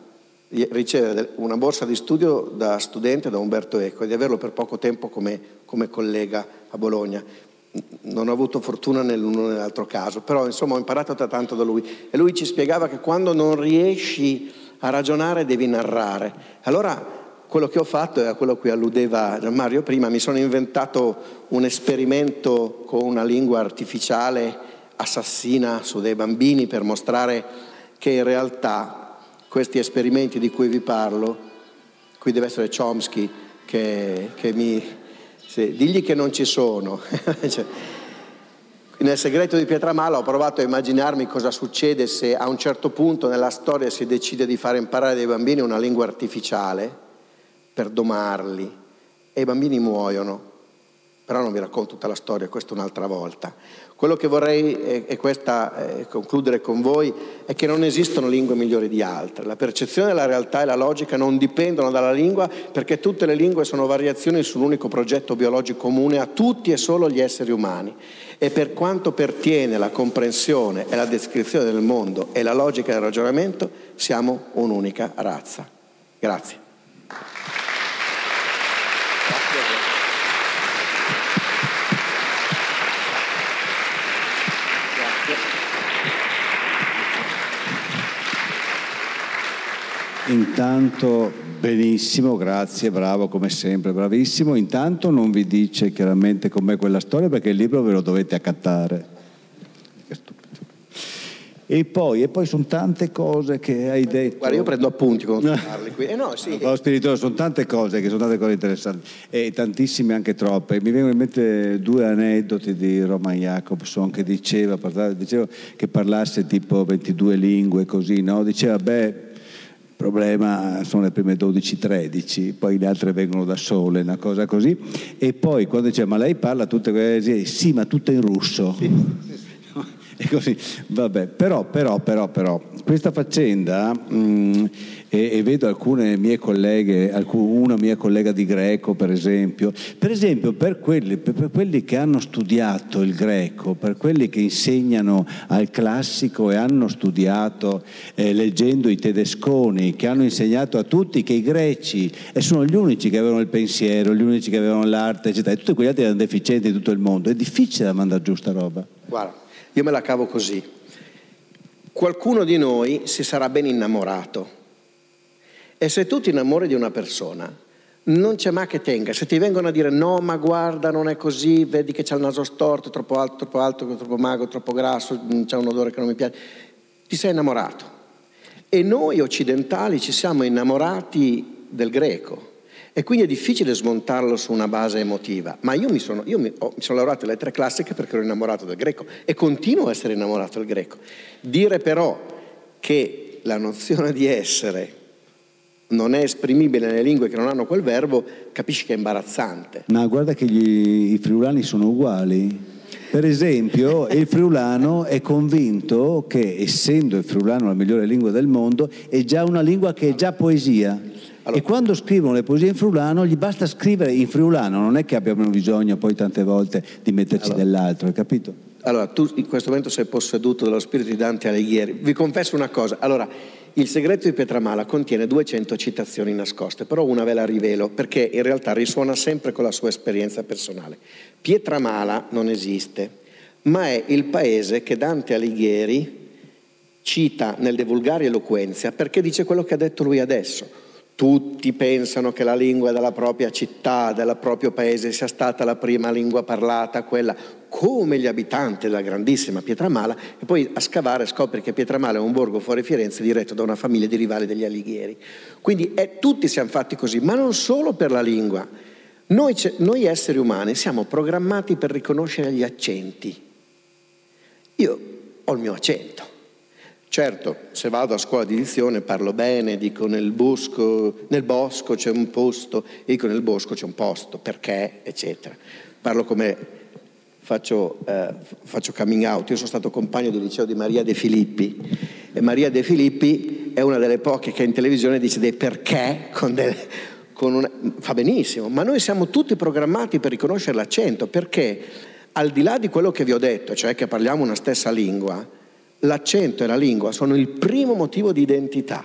di ricevere una borsa di studio da studente da Umberto Eco e di averlo per poco tempo come, come collega a Bologna. Non ho avuto fortuna nell'uno o nell'altro caso, però insomma ho imparato tanto da lui e lui ci spiegava che quando non riesci a ragionare devi narrare. Allora quello che ho fatto è a quello a cui alludeva Gianmario prima, mi sono inventato un esperimento con una lingua artificiale assassina su dei bambini per mostrare che in realtà questi esperimenti di cui vi parlo, qui deve essere Chomsky che, che mi... Sì, digli che non ci sono. *laughs* cioè, nel segreto di Pietramala ho provato a immaginarmi cosa succede se a un certo punto nella storia si decide di fare imparare dei bambini una lingua artificiale per domarli e i bambini muoiono. Però non vi racconto tutta la storia, questa un'altra volta. Quello che vorrei e, questa, eh, concludere con voi è che non esistono lingue migliori di altre. La percezione della realtà e la logica non dipendono dalla lingua perché tutte le lingue sono variazioni su un unico progetto biologico comune a tutti e solo gli esseri umani. E per quanto pertiene la comprensione e la descrizione del mondo e la logica del ragionamento, siamo un'unica razza. Grazie. Intanto benissimo, grazie, bravo come sempre, bravissimo. Intanto non vi dice chiaramente com'è quella storia perché il libro ve lo dovete accattare. E poi, e poi sono tante cose che hai detto. Guarda, io prendo appunti quando *laughs* parli qui. Eh no, sì. Lo spirituale, sono tante cose che sono tante cose interessanti e tantissime anche troppe. Mi vengono in mente due aneddoti di Roman Jacobson che diceva, diceva che parlasse tipo 22 lingue così, no? Diceva, beh problema sono le prime 12-13, poi le altre vengono da sole, una cosa così. E poi quando dice ma lei parla tutte quelle sì, ma tutte in russo. Sì, sì. E così, vabbè, però, però, però, però, questa faccenda, mh, mm, e, e, vedo alcune mie colleghe, alcun, una mia collega di greco per esempio, per esempio per quelli, per, per quelli che hanno studiato il greco, per quelli che insegnano al classico e hanno studiato eh, leggendo i tedesconi, che hanno insegnato a tutti che i greci e sono gli unici che avevano il pensiero, gli unici che avevano l'arte, eccetera, e tutti quegli altri erano deficienti di tutto il mondo, è difficile da mandare giù sta roba. Guarda io me la cavo così. Qualcuno di noi si sarà ben innamorato. E se tu ti innamori di una persona, non c'è mai che tenga. Se ti vengono a dire no, ma guarda, non è così, vedi che c'ha il naso storto, troppo alto, troppo alto, troppo mago, troppo grasso, mm, c'è un odore che non mi piace, ti sei innamorato. E noi occidentali ci siamo innamorati del greco e quindi è difficile smontarlo su una base emotiva. Ma io mi sono, io mi, oh, mi sono laureato in lettere classiche perché ero innamorato del greco e continuo a essere innamorato del greco. Dire però che la nozione di essere non è esprimibile nelle lingue che non hanno quel verbo, capisci che è imbarazzante. Ma guarda che gli, i friulani sono uguali. Per esempio, il friulano è convinto che, essendo il friulano la migliore lingua del mondo, è già una lingua che è già poesia. Allora, e quando scrivono le poesie in friulano gli basta scrivere in friulano, non è che abbiano bisogno poi tante volte di metterci allora, dell'altro, hai capito? Allora, tu in questo momento sei posseduto dallo spirito di Dante Alighieri. Vi confesso una cosa, allora, il segreto di Pietramala contiene 200 citazioni nascoste, però una ve la rivelo perché in realtà risuona sempre con la sua esperienza personale. Pietramala non esiste, ma è il paese che Dante Alighieri cita nel De Vulgari Eloquenzia perché dice quello che ha detto lui adesso tutti pensano che la lingua della propria città, del proprio paese sia stata la prima lingua parlata, quella come gli abitanti della grandissima Pietramala, e poi a scavare scopri che Pietramala è un borgo fuori Firenze diretto da una famiglia di rivali degli Alighieri. Quindi è, tutti siamo fatti così, ma non solo per la lingua. Noi, noi esseri umani siamo programmati per riconoscere gli accenti. Io ho il mio accento Certo, se vado a scuola di dizione parlo bene, dico nel bosco, nel bosco c'è un posto, dico nel bosco c'è un posto, perché, eccetera. Parlo come faccio, eh, faccio coming out. Io sono stato compagno del liceo di Maria De Filippi e Maria De Filippi è una delle poche che in televisione dice dei perché con delle, con una, fa benissimo, ma noi siamo tutti programmati per riconoscere l'accento perché al di là di quello che vi ho detto, cioè che parliamo una stessa lingua, l'accento e la lingua sono il primo motivo di identità.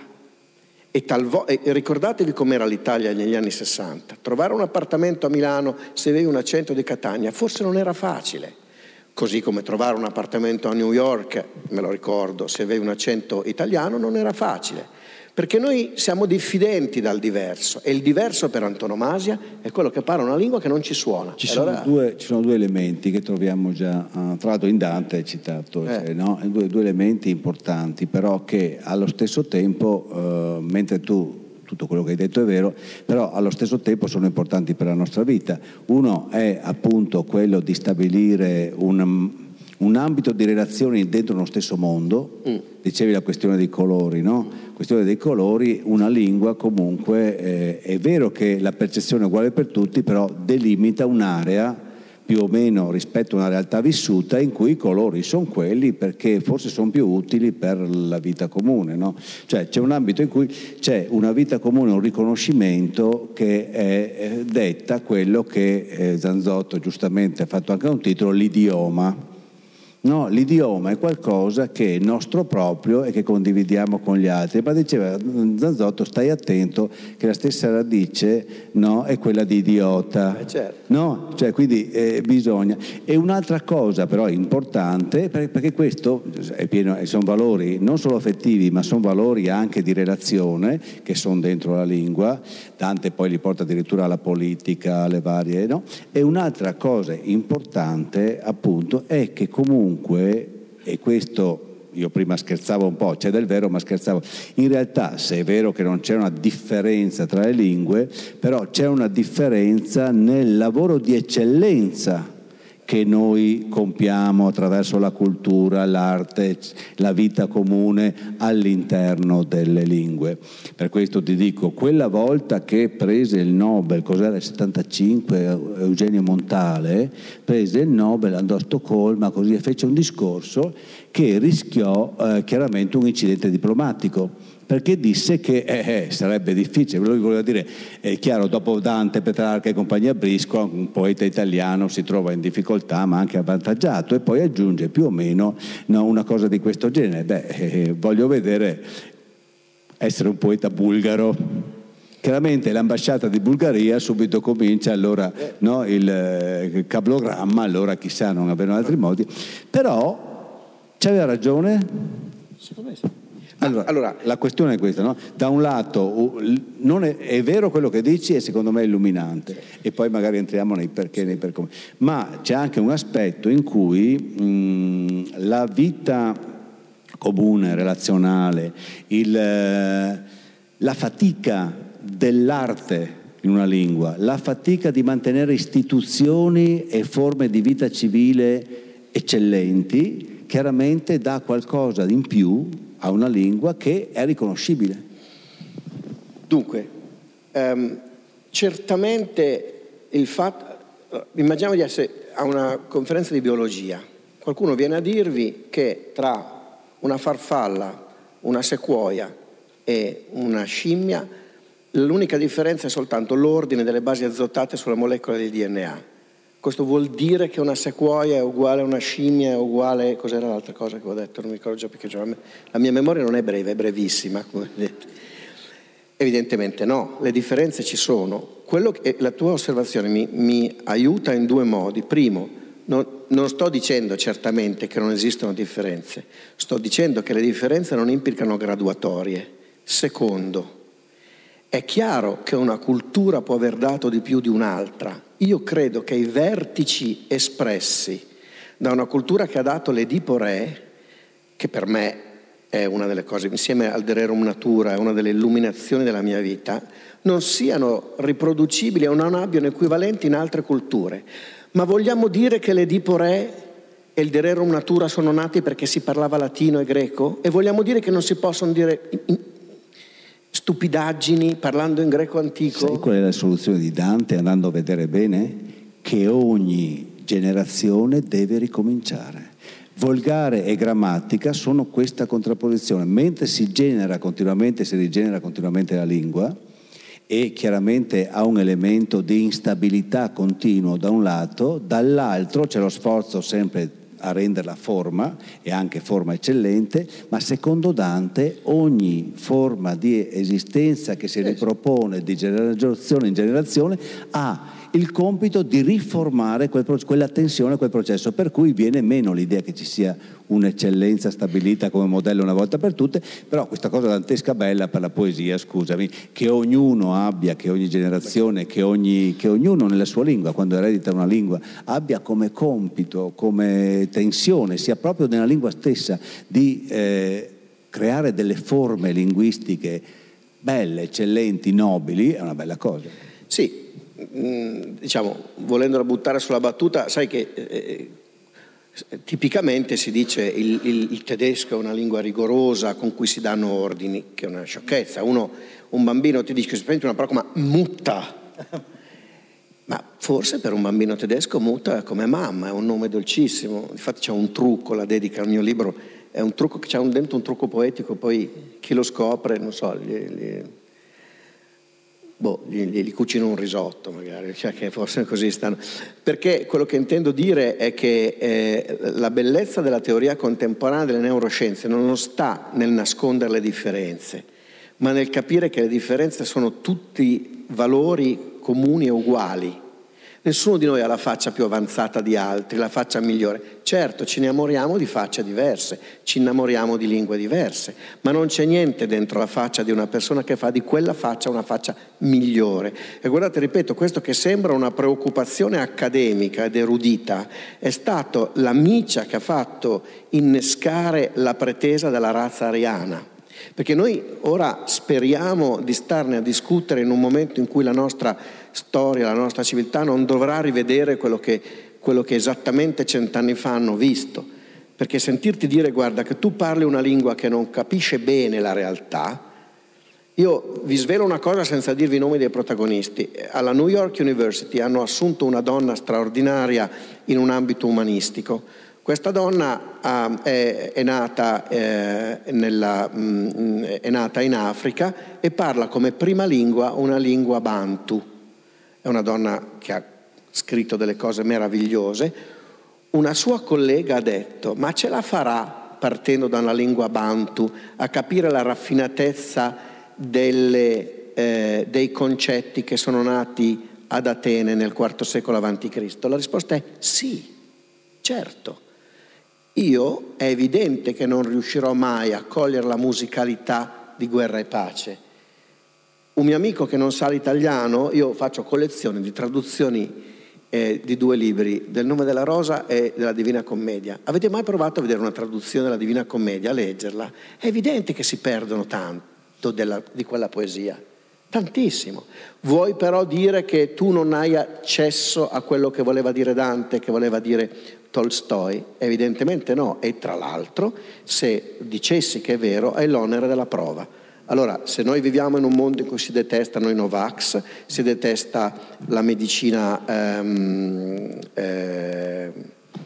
E, talvo- e ricordatevi com'era l'Italia negli anni 60. Trovare un appartamento a Milano se avevi un accento di Catania forse non era facile. Così come trovare un appartamento a New York, me lo ricordo, se avevi un accento italiano non era facile perché noi siamo diffidenti dal diverso e il diverso per antonomasia è quello che parla una lingua che non ci suona. Ci, sono, allora... due, ci sono, due, elementi che troviamo già, uh, tra l'altro in Dante è citato, eh. cioè, no? due, due, elementi importanti, però che allo stesso tempo, uh, mentre tu tutto quello che hai detto è vero, però allo stesso tempo sono importanti per la nostra vita. Uno è appunto quello di stabilire un un ambito di relazioni dentro uno stesso mondo, mm. dicevi la questione dei colori, no? questione dei colori, una lingua comunque eh, è vero che la percezione è uguale per tutti, però delimita un'area più o meno rispetto a una realtà vissuta in cui i colori sono quelli perché forse sono più utili per la vita comune. No? Cioè c'è un ambito in cui c'è una vita comune, un riconoscimento che è, detta quello che eh, Zanzotto giustamente ha fatto anche un titolo, l'idioma No, l'idioma è qualcosa che è nostro proprio e che condividiamo con gli altri. Ma diceva Zanzotto, stai attento che la stessa radice no, è quella di idiota. Eh certo. no? cioè, quindi eh, bisogna. E un'altra cosa però importante, perché questo è pieno, sono valori non solo affettivi, ma sono valori anche di relazione che sono dentro la lingua. Dante poi li porta addirittura alla politica, alle varie. No? E un'altra cosa importante appunto è che comunque comunque, e questo io prima scherzavo un po', c'è del vero ma scherzavo, in realtà se è vero che non c'è una differenza tra le lingue, però c'è una differenza nel lavoro di eccellenza che noi compiamo attraverso la cultura, l'arte, la vita comune all'interno delle lingue. Per questo ti dico, quella volta che prese il Nobel, cos'era il 75, Eugenio Montale, prese il Nobel, andò a Stoccolma così fece un discorso che rischiò eh, chiaramente un incidente diplomatico perché disse che eh, eh, sarebbe difficile, lui voleva dire, è chiaro, dopo Dante, Petrarca e compagnia Brisco, un poeta italiano si trova in difficoltà ma anche avvantaggiato e poi aggiunge più o meno no, una cosa di questo genere, beh, eh, voglio vedere essere un poeta bulgaro. Chiaramente l'ambasciata di Bulgaria subito comincia allora no, il, eh, cablogramma, allora chissà, non avevano altri modi, però c'aveva ragione? Secondo me sì. Allora, allora, la questione è questa, no? da un lato è, è, vero quello che dici e secondo me è illuminante e poi magari entriamo nei perché, nei per come, ma c'è anche un aspetto in cui mh, la vita comune, relazionale, il, la fatica dell'arte in una lingua, la fatica di mantenere istituzioni e forme di vita civile eccellenti, chiaramente dà qualcosa in più a una lingua che è riconoscibile. Dunque, ehm, certamente il fatto, immaginiamo di essere a una conferenza di biologia, qualcuno viene a dirvi che tra una farfalla, una sequoia e una scimmia, l'unica differenza è soltanto l'ordine delle basi azotate sulle molecole del DNA. Questo vuol dire che una sequoia è uguale a una scimmia, è uguale... Cos'era l'altra cosa che ho detto? Non mi ricordo già perché la mia memoria non è breve, è brevissima, come vedete. Evidentemente no, le differenze ci sono. Che, la tua osservazione mi, mi, aiuta in due modi. Primo, non, non sto dicendo certamente che non esistono differenze, sto dicendo che le differenze non implicano graduatorie. Secondo, è chiaro che una cultura può aver dato di più di un'altra. Io credo che i vertici espressi da una cultura che ha dato l'Edipo Re, che per me è una delle cose, insieme al Dererum Natura, è una delle illuminazioni della mia vita, non siano riproducibili o non abbiano equivalenti in altre culture. Ma vogliamo dire che l'Edipo Re e il Dererum Natura sono nati perché si parlava latino e greco? E vogliamo dire che non si possono dire stupidaggini parlando in greco antico. Sai qual è la soluzione di Dante andando a vedere bene? Che ogni generazione deve ricominciare. Volgare e grammatica sono questa contrapposizione, mentre si genera continuamente, si rigenera continuamente la lingua e chiaramente ha un elemento di instabilità continuo da un lato, dall'altro c'è lo sforzo sempre a renderla forma e anche forma eccellente, ma secondo Dante ogni forma di esistenza che si ripropone di generazione in generazione ha il compito di riformare quel, quella tensione, quel processo, per cui viene meno l'idea che ci sia un'eccellenza stabilita come modello una volta per tutte, però questa cosa dantesca bella per la poesia, scusami, che ognuno abbia, che ogni generazione, che, ogni, che ognuno nella sua lingua, quando eredita una lingua, abbia come compito, come tensione, sia proprio nella lingua stessa, di eh, creare delle forme linguistiche belle, eccellenti, nobili, è una bella cosa. Sì, diciamo, volendola buttare sulla battuta, sai che eh, Tipicamente si dice il, il, il tedesco è una lingua rigorosa con cui si danno ordini, che è una sciocchezza. Uno, un bambino ti dice che una parola come mutta, *laughs* ma forse per un bambino tedesco mutta è come mamma, è un nome dolcissimo. Infatti c'è un trucco, la dedica al mio libro, è un trucco che c'è dentro un trucco poetico, poi chi lo scopre, non so, gli, gli boh, gli, gli, cucino un risotto magari, cioè che forse così stanno. Perché quello che intendo dire è che eh, la bellezza della teoria contemporanea delle neuroscienze non sta nel nascondere le differenze, ma nel capire che le differenze sono tutti valori comuni e uguali Nessuno di noi ha la faccia più avanzata di altri, la faccia migliore. Certo, ci innamoriamo di facce diverse, ci innamoriamo di lingue diverse, ma non c'è niente dentro la faccia di una persona che fa di quella faccia una faccia migliore. E guardate, ripeto, questo che sembra una preoccupazione accademica ed erudita è stato la miccia che ha fatto innescare la pretesa della razza ariana. Perché noi ora speriamo di starne a discutere in un momento in cui la nostra storia, la nostra civiltà non dovrà rivedere quello che quello che esattamente cent'anni fa hanno visto, perché sentirti dire guarda che tu parli una lingua che non capisce bene la realtà, io vi svelo una cosa senza dirvi i nomi dei protagonisti. Alla New York University hanno assunto una donna straordinaria in un ambito umanistico. Questa donna uh, è, è, nata, eh, nella, mm, è, nata, in Africa e parla come prima lingua una lingua bantu. È una donna che ha scritto delle cose meravigliose. Una sua collega ha detto, ma ce la farà partendo da una lingua bantu a capire la raffinatezza delle, eh, dei concetti che sono nati ad Atene nel IV secolo a.C.? La risposta è sì, certo. Io è evidente che non riuscirò mai a cogliere la musicalità di guerra e pace. Un mio amico che non sa l'italiano, io faccio collezione di traduzioni eh, di due libri, del nome della rosa e della Divina Commedia. Avete mai provato a vedere una traduzione della Divina Commedia, a leggerla? È evidente che si perdono tanto della, di quella poesia. Tantissimo. Vuoi però dire che tu non hai accesso a quello che voleva dire Dante, che voleva dire Tolstoi? Evidentemente no. E tra l'altro, se dicessi che è vero, hai l'onere della prova. Allora, se noi viviamo in un mondo in cui si detestano i Novax, si detesta la medicina ehm, eh,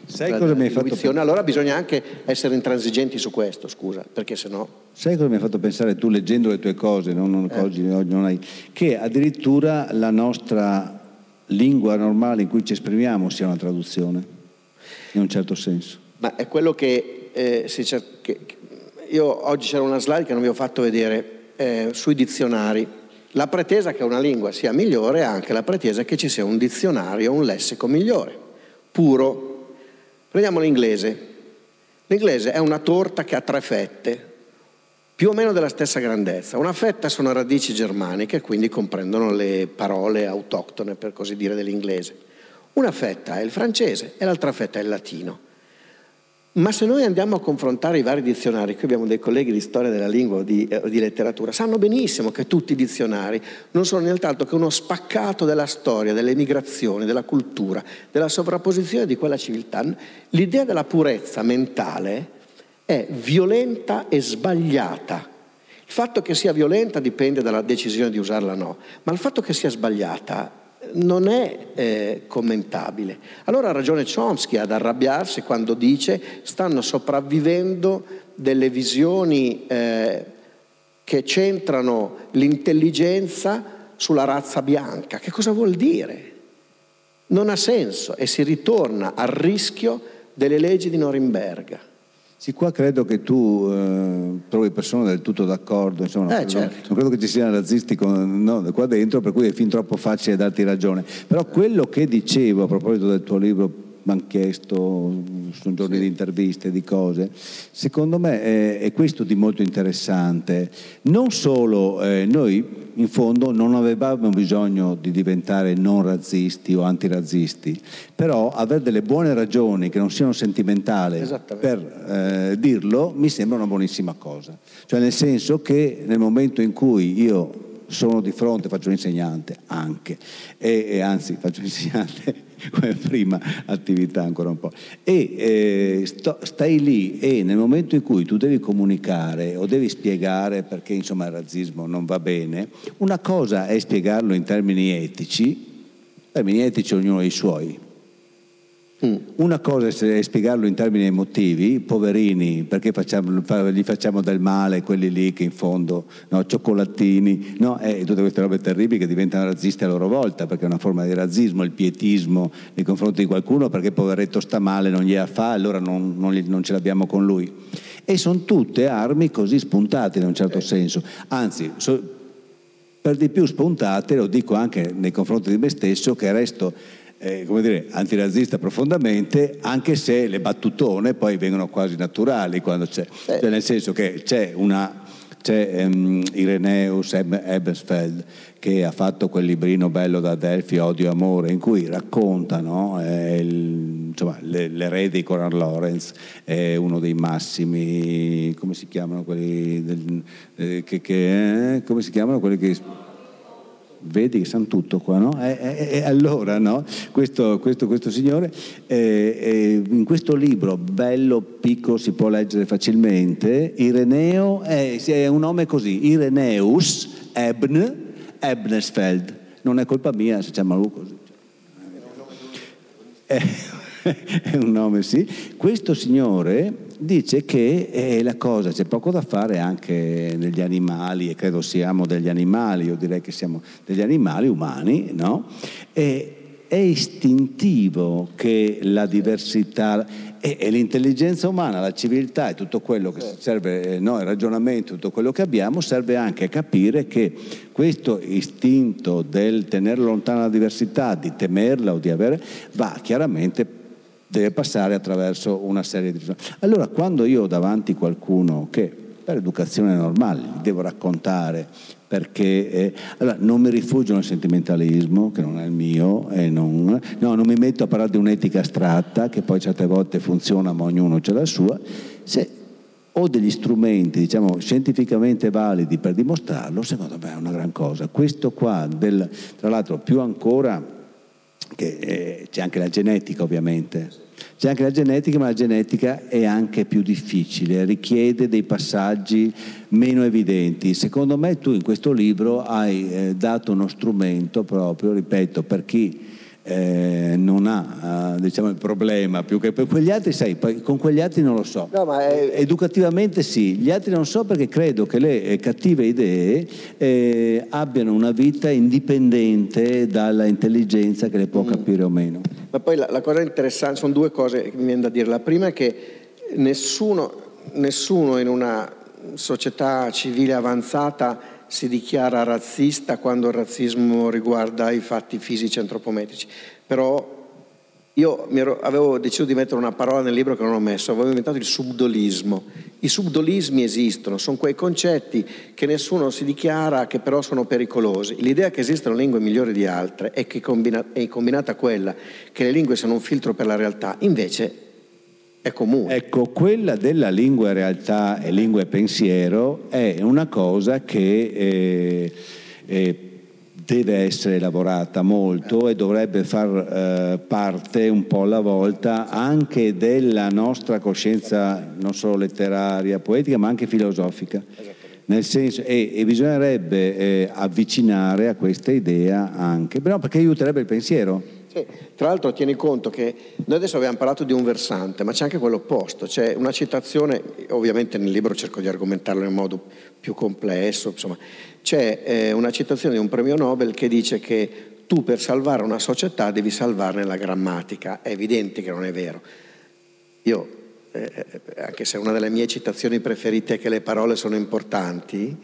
Sai cosa mi hai fatto pensare? Allora bisogna anche essere intransigenti su questo, scusa, perché sennò... Sai cosa mi hai fatto pensare tu leggendo le tue cose, non, non, eh. oggi, non hai... che addirittura la nostra lingua normale in cui ci esprimiamo sia una traduzione, in un certo senso. Ma è quello che, eh, cer- che io oggi c'era una slide che non vi ho fatto vedere eh, sui dizionari. La pretesa che una lingua sia migliore è anche la pretesa che ci sia un dizionario, un lessico migliore, puro, Prendiamo l'inglese. L'inglese è una torta che ha tre fette, più o meno della stessa grandezza. Una fetta sono radici germaniche, quindi comprendono le parole autoctone, per così dire, dell'inglese. Una fetta è il francese e l'altra fetta è il latino. Ma se noi andiamo a confrontare i vari dizionari, qui abbiamo dei colleghi di storia della lingua o di, eh, di, letteratura, sanno benissimo che tutti i dizionari non sono nient'altro che uno spaccato della storia, delle migrazioni, della cultura, della sovrapposizione di quella civiltà. L'idea della purezza mentale è violenta e sbagliata. Il fatto che sia violenta dipende dalla decisione di usarla o no, ma il fatto che sia sbagliata non è eh, commentabile. Allora ha ragione Chomsky ad arrabbiarsi quando dice stanno sopravvivendo delle visioni eh, che centrano l'intelligenza sulla razza bianca. Che cosa vuol dire? Non ha senso e si ritorna al rischio delle leggi di Norimberga. Sì, qua credo che tu eh, trovi persone del tutto d'accordo, insomma, eh, certo. non, credo che ci siano razzisti con, no, qua dentro, per cui è fin troppo facile darti ragione. Però quello che dicevo a proposito del tuo libro mi hanno chiesto, sono giorni sì. di interviste, di cose. Secondo me è, è, questo di molto interessante. Non solo eh, noi in fondo non avevamo bisogno di diventare non razzisti o antirazzisti, però avere delle buone ragioni che non siano sentimentali per eh, dirlo mi sembra una buonissima cosa. Cioè nel senso che nel momento in cui io sono di fronte, faccio l'insegnante anche, e, e anzi faccio l'insegnante *laughs* come prima attività ancora un po'. E eh, sto, stai lì e nel momento in cui tu devi comunicare o devi spiegare perché insomma il razzismo non va bene, una cosa è spiegarlo in termini etici, termini etici ognuno ha i suoi, Mm. Una cosa è spiegarlo in termini emotivi, poverini, perché facciamo, gli facciamo del male quelli lì che in fondo, no, cioccolatini, no, e tutte queste robe terribili che diventano razzisti a loro volta, perché è una forma di razzismo, il pietismo nei confronti di qualcuno perché poveretto sta male, non gliela fa, allora non, non, non ce l'abbiamo con lui. E sono tutte armi così spuntate in un certo eh. senso, anzi, so, per di più spuntate, lo dico anche nei confronti di me stesso, che resto eh, come dire, antirazzista profondamente, anche se le battutone poi vengono quasi naturali quando c'è, eh. cioè nel senso che c'è una c'è um, Ireneus Ebensfeld che ha fatto quel librino bello da Delphi, Odio e Amore, in cui raccontano eh, il, insomma, le, l'erede di Coran Lorenz, è uno dei massimi, come si chiamano quelli, del, eh, che, che, eh, come si chiamano quelli che vedi che sanno tutto qua, no? E, e, e allora, no? Questo, questo, questo signore, eh, in questo libro, bello, piccolo, si può leggere facilmente, Ireneo, è, è un nome così, Ireneus Ebn Ebnesfeld. Non è colpa mia se chiamano così. *laughs* È un nome, sì. Questo signore dice che è la cosa, c'è poco da fare anche negli animali, e credo siamo degli animali, io direi che siamo degli animali umani, no? E è istintivo che la diversità e, e, l'intelligenza umana, la civiltà e tutto quello che serve, eh, no, il ragionamento, tutto quello che abbiamo, serve anche a capire che questo istinto del tenere lontana la diversità, di temerla o di avere, va chiaramente deve passare attraverso una serie di... Allora quando io ho davanti qualcuno che per educazione normale gli devo raccontare perché eh, allora, non mi rifugio nel sentimentalismo che non è il mio non, no, non mi metto a parlare di un'etica astratta che poi certe volte funziona ma ognuno ha la sua. Se ho degli strumenti diciamo scientificamente validi per dimostrarlo secondo me è una gran cosa. Questo qua del, tra l'altro più ancora che eh, c'è anche la genetica ovviamente, c'è anche la genetica, ma la genetica è anche più difficile, richiede dei passaggi meno evidenti. Secondo me tu in questo libro hai eh, dato uno strumento proprio, ripeto, per chi eh, non ha eh, diciamo, il problema più che per quegli altri, sai, con quegli altri non lo so. No, è... Educativamente sì, gli altri non so perché credo che le eh, cattive idee eh, abbiano una vita indipendente dalla intelligenza che le può mm. capire o meno. Ma poi la, la, cosa interessante, sono due cose che mi viene da dire. La prima è che nessuno, nessuno in una società civile avanzata si dichiara razzista quando il razzismo riguarda i fatti fisici antropometrici, però io ero, avevo deciso di mettere una parola nel libro che non ho messo, avevo inventato il subdolismo. I subdolismi esistono, sono quei concetti che nessuno si dichiara, che però sono pericolosi. L'idea che esistono lingue migliori di altre e che è combinata a quella che le lingue siano un filtro per la realtà, invece è comune. Ecco, quella della lingua realtà e lingua e pensiero è una cosa che eh, eh, deve essere lavorata molto e dovrebbe far eh, parte un po' alla volta anche della nostra coscienza non solo letteraria, poetica, ma anche filosofica. Nel senso, e, e bisognerebbe eh, avvicinare a questa idea anche, però perché aiuterebbe il pensiero. Sì, tra l'altro tieni conto che noi adesso abbiamo parlato di un versante, ma c'è anche quello opposto, c'è una citazione, ovviamente nel libro cerco di argomentarlo in modo più complesso, insomma, c'è eh, una citazione di un premio Nobel che dice che tu per salvare una società devi salvarne la grammatica, è evidente che non è vero. Io, eh, eh anche se una delle mie citazioni preferite è che le parole sono importanti,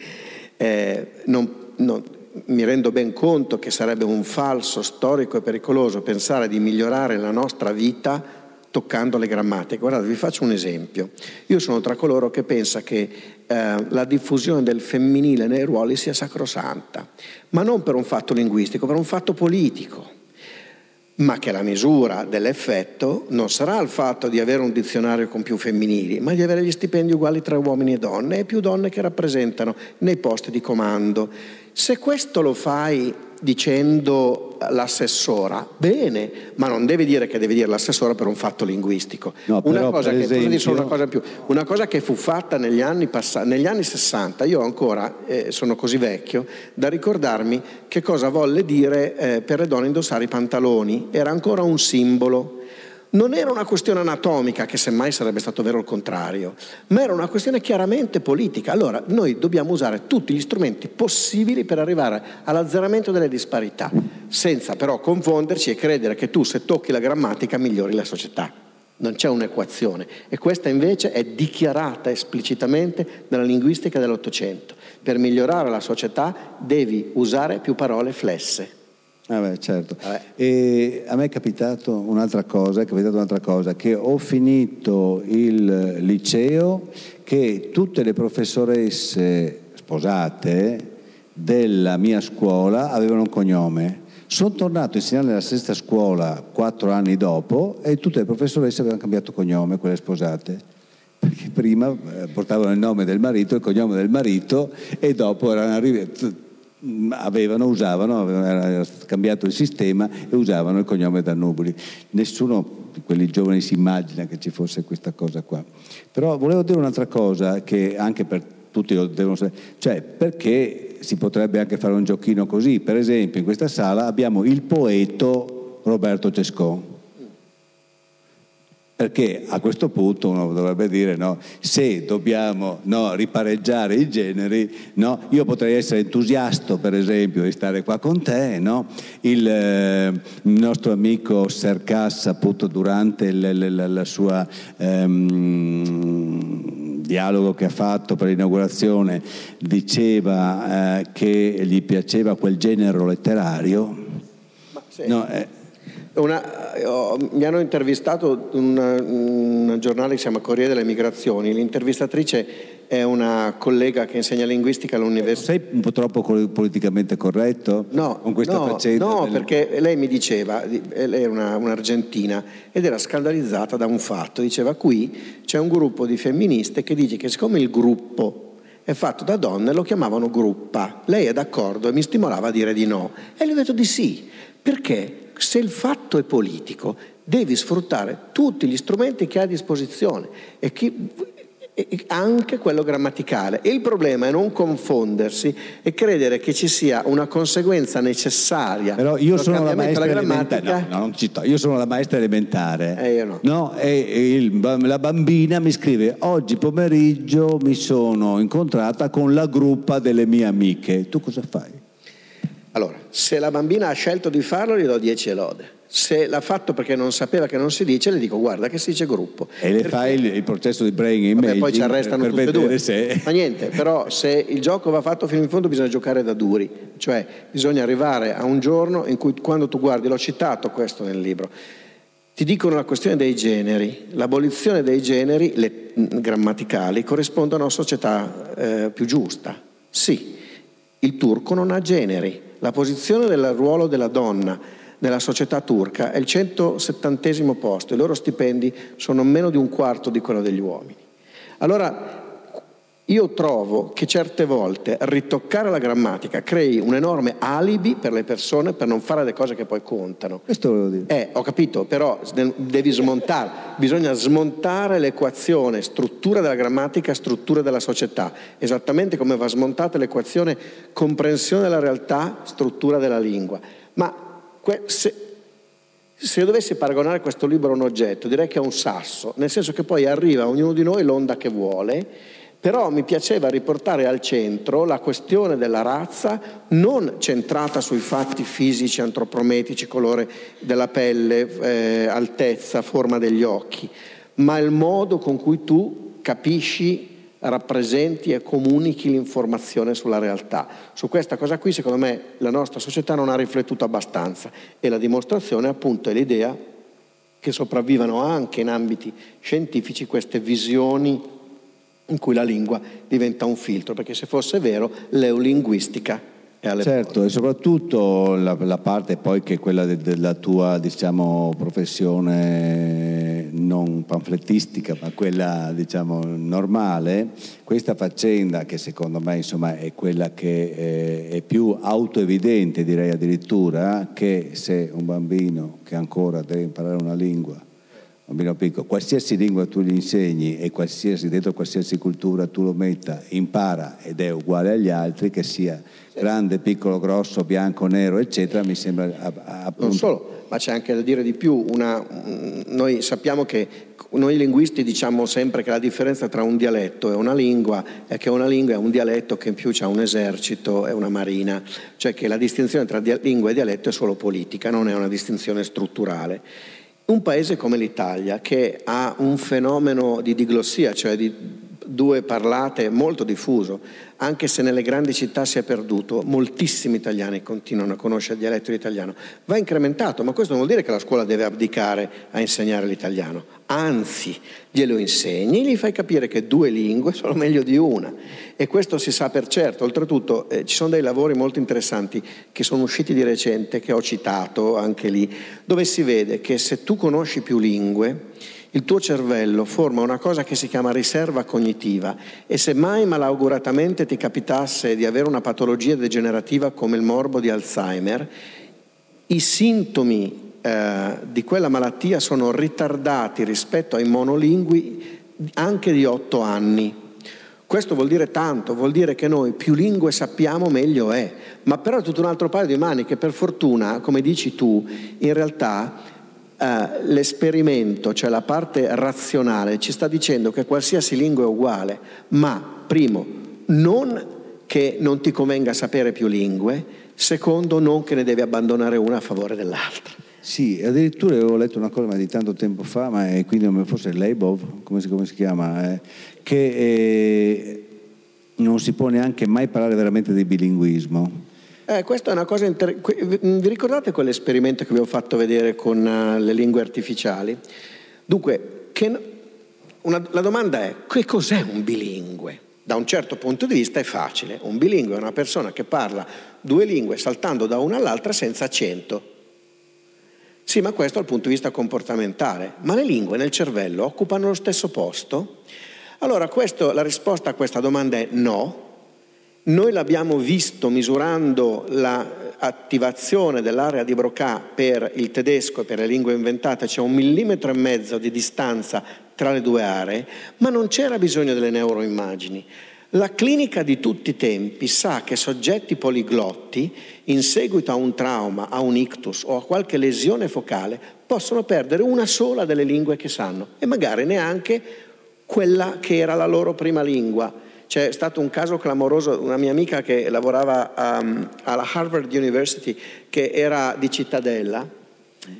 eh, non, non, mi rendo ben conto che sarebbe un falso storico e pericoloso pensare di migliorare la nostra vita toccando le grammatiche. Guardate, vi faccio un esempio. Io sono tra coloro che pensa che eh, la diffusione del femminile nei ruoli sia sacrosanta, ma non per un fatto linguistico, per un fatto politico ma che la misura dell'effetto non sarà il fatto di avere un dizionario con più femminili, ma di avere gli stipendi uguali tra uomini e donne e più donne che rappresentano nei posti di comando. Se questo lo fai dicendo l'assessora, bene, ma non devi dire che devi dire l'assessora per un fatto linguistico. No, una, però, cosa che, esempio... una, cosa più, una, cosa che, fu fatta negli anni, pass- negli anni 60, io ancora eh, sono così vecchio da ricordarmi che cosa volle dire eh, per le donne indossare i pantaloni, era ancora un simbolo non era una questione anatomica, che semmai sarebbe stato vero il contrario, ma era una questione chiaramente politica. Allora noi dobbiamo usare tutti gli strumenti possibili per arrivare all'azzeramento delle disparità, senza però confonderci e credere che tu se tocchi la grammatica migliori la società. Non c'è un'equazione e questa invece è dichiarata esplicitamente nella linguistica dell'Ottocento. Per migliorare la società devi usare più parole flesse. Ah beh, certo. E a me è capitato un'altra cosa, è capitato un'altra cosa, che ho finito il liceo che tutte le professoresse sposate della mia scuola avevano un cognome. Sono tornato a insegnare nella stessa scuola quattro anni dopo e tutte le professoresse avevano cambiato cognome, quelle sposate. Perché prima eh, portavano il nome del marito, il cognome del marito e dopo erano arrivate avevano, usavano, avevano cambiato il sistema e usavano il cognome Dannubuli. Nessuno di quelli giovani si immagina che ci fosse questa cosa qua. Però volevo dire un'altra cosa che anche per tutti lo devono sapere, cioè perché si potrebbe anche fare un giochino così, per esempio in questa sala abbiamo il poeto Roberto Cescon perché a questo punto uno dovrebbe dire no, se dobbiamo no, ripareggiare i generi, no, io potrei essere entusiasta per esempio di stare qua con te, il, eh, nostro amico Sercas appunto durante il suo ehm, dialogo che ha fatto per l'inaugurazione diceva eh, che gli piaceva quel genere letterario. Sì. No, eh, una, oh, mi hanno intervistato un, un, giornale che si chiama Corriere delle Migrazioni, l'intervistatrice è una collega che insegna linguistica all'università. Sei un po' troppo politicamente corretto? No, con questa no, faccenda? No, del... perché lei mi diceva, lei è una, un'argentina ed era scandalizzata da un fatto, diceva qui c'è un gruppo di femministe che dice che siccome il gruppo è fatto da donne lo chiamavano gruppa, lei è d'accordo e mi stimolava a dire di no. E le ho detto di sì, perché se il fatto è politico, devi sfruttare tutti gli strumenti che hai a disposizione e, chi, e anche quello grammaticale. il problema è non confondersi e credere che ci sia una conseguenza necessaria. Però io sono la maestra elementare. No, no, io sono la maestra elementare. Eh, io no. no e il, la bambina mi scrive: Oggi pomeriggio mi sono incontrata con la gruppa delle mie amiche. Tu cosa fai? Allora, se la bambina ha scelto di farlo, gli do 10 lode. Se l'ha fatto perché non sapeva che non si dice, le dico guarda che si dice gruppo. E le fai il, il, processo di brain imaging poi ci arrestano per, tutte e due. Se... *laughs* Ma niente, però se il gioco va fatto fino in fondo bisogna giocare da duri, cioè bisogna arrivare a un giorno in cui quando tu guardi, l'ho citato questo nel libro, ti dicono la questione dei generi, l'abolizione dei generi le, grammaticali corrisponde a una società eh, più giusta. Sì, il turco non ha generi, la posizione del ruolo della donna nella società turca è il 170 posto, i loro stipendi sono meno di un quarto di quello degli uomini. Allora io trovo che certe volte ritoccare la grammatica crei un enorme alibi per le persone per non fare le cose che poi contano. Questo volevo dire. Eh, ho capito, però devi smontare, bisogna smontare l'equazione struttura della grammatica, struttura della società, esattamente come va smontata l'equazione comprensione della realtà, struttura della lingua. Ma se, se io dovessi paragonare questo libro a un oggetto, direi che è un sasso, nel senso che poi arriva a ognuno di noi l'onda che vuole però mi piaceva riportare al centro la questione della razza non centrata sui fatti fisici, antropometrici, colore della pelle, eh, altezza, forma degli occhi, ma il modo con cui tu capisci, rappresenti e comunichi l'informazione sulla realtà. Su questa cosa qui secondo me la nostra società non ha riflettuto abbastanza e la dimostrazione appunto è l'idea che sopravvivano anche in ambiti scientifici queste visioni in cui la lingua diventa un filtro, perché se fosse vero l'eulinguistica è alle Certo, porte. e soprattutto la, la, parte poi che è quella de, della tua diciamo, professione non panflettistica, ma quella diciamo, normale, questa faccenda che secondo me insomma, è quella che eh, è più autoevidente, direi addirittura, che se un bambino che ancora deve imparare una lingua bambino piccolo, qualsiasi lingua tu gli insegni e qualsiasi, dentro qualsiasi cultura tu lo metta, impara ed è uguale agli altri, che sia grande, piccolo, grosso, bianco, nero, eccetera, mi sembra appunto... Non solo, ma c'è anche da dire di più, una, noi sappiamo che noi linguisti diciamo sempre che la differenza tra un dialetto e una lingua è che una lingua è un dialetto che in più ha un esercito e una marina, cioè che la distinzione tra lingua e dialetto è solo politica, non è una distinzione strutturale. Un paese come l'Italia, che ha un fenomeno di diglossia, cioè di due parlate molto diffuso, anche se nelle grandi città si è perduto, moltissimi italiani continuano a conoscere il dialetto italiano, va incrementato, ma questo non vuol dire che la scuola deve abdicare a insegnare l'italiano, anzi glielo insegni, gli fai capire che due lingue sono meglio di una. E questo si sa per certo, oltretutto eh, ci sono dei lavori molto interessanti che sono usciti di recente, che ho citato anche lì, dove si vede che se tu conosci più lingue, il tuo cervello forma una cosa che si chiama riserva cognitiva e se mai malauguratamente ti capitasse di avere una patologia degenerativa come il morbo di Alzheimer, i sintomi eh, di quella malattia sono ritardati rispetto ai monolingui anche di otto anni. Questo vuol dire tanto, vuol dire che noi più lingue sappiamo meglio è, ma però è tutto un altro paio di mani che per fortuna, come dici tu, in realtà eh, l'esperimento, cioè la parte razionale, ci sta dicendo che qualsiasi lingua è uguale, ma primo, non che non ti convenga sapere più lingue, secondo, non che ne devi abbandonare una a favore dell'altra. Sì, addirittura avevo letto una cosa ma di tanto tempo fa, ma è, quindi forse Leibov, come si, come si chiama, eh, che eh, non si può neanche mai parlare veramente di bilinguismo. Eh, questa è una cosa interessante. Vi ricordate quell'esperimento che vi ho fatto vedere con uh, le lingue artificiali? Dunque, una, la domanda è che cos'è un bilingue? Da un certo punto di vista è facile. Un bilingue è una persona che parla due lingue saltando da una all'altra senza accento. Sì, ma questo dal punto di vista comportamentale. Ma le lingue nel cervello occupano lo stesso posto? Allora, questo, la risposta a questa domanda è no. Noi l'abbiamo visto misurando l'attivazione dell'area di Broca per il tedesco e per le lingue inventate, c'è un millimetro e mezzo di distanza tra le due aree, ma non c'era bisogno delle neuroimmagini. La clinica di tutti i tempi sa che soggetti poliglotti, in seguito a un trauma, a un ictus o a qualche lesione focale, possono perdere una sola delle lingue che sanno e magari neanche quella che era la loro prima lingua. C'è stato un caso clamoroso, una mia amica che lavorava um, alla Harvard University, che era di Cittadella,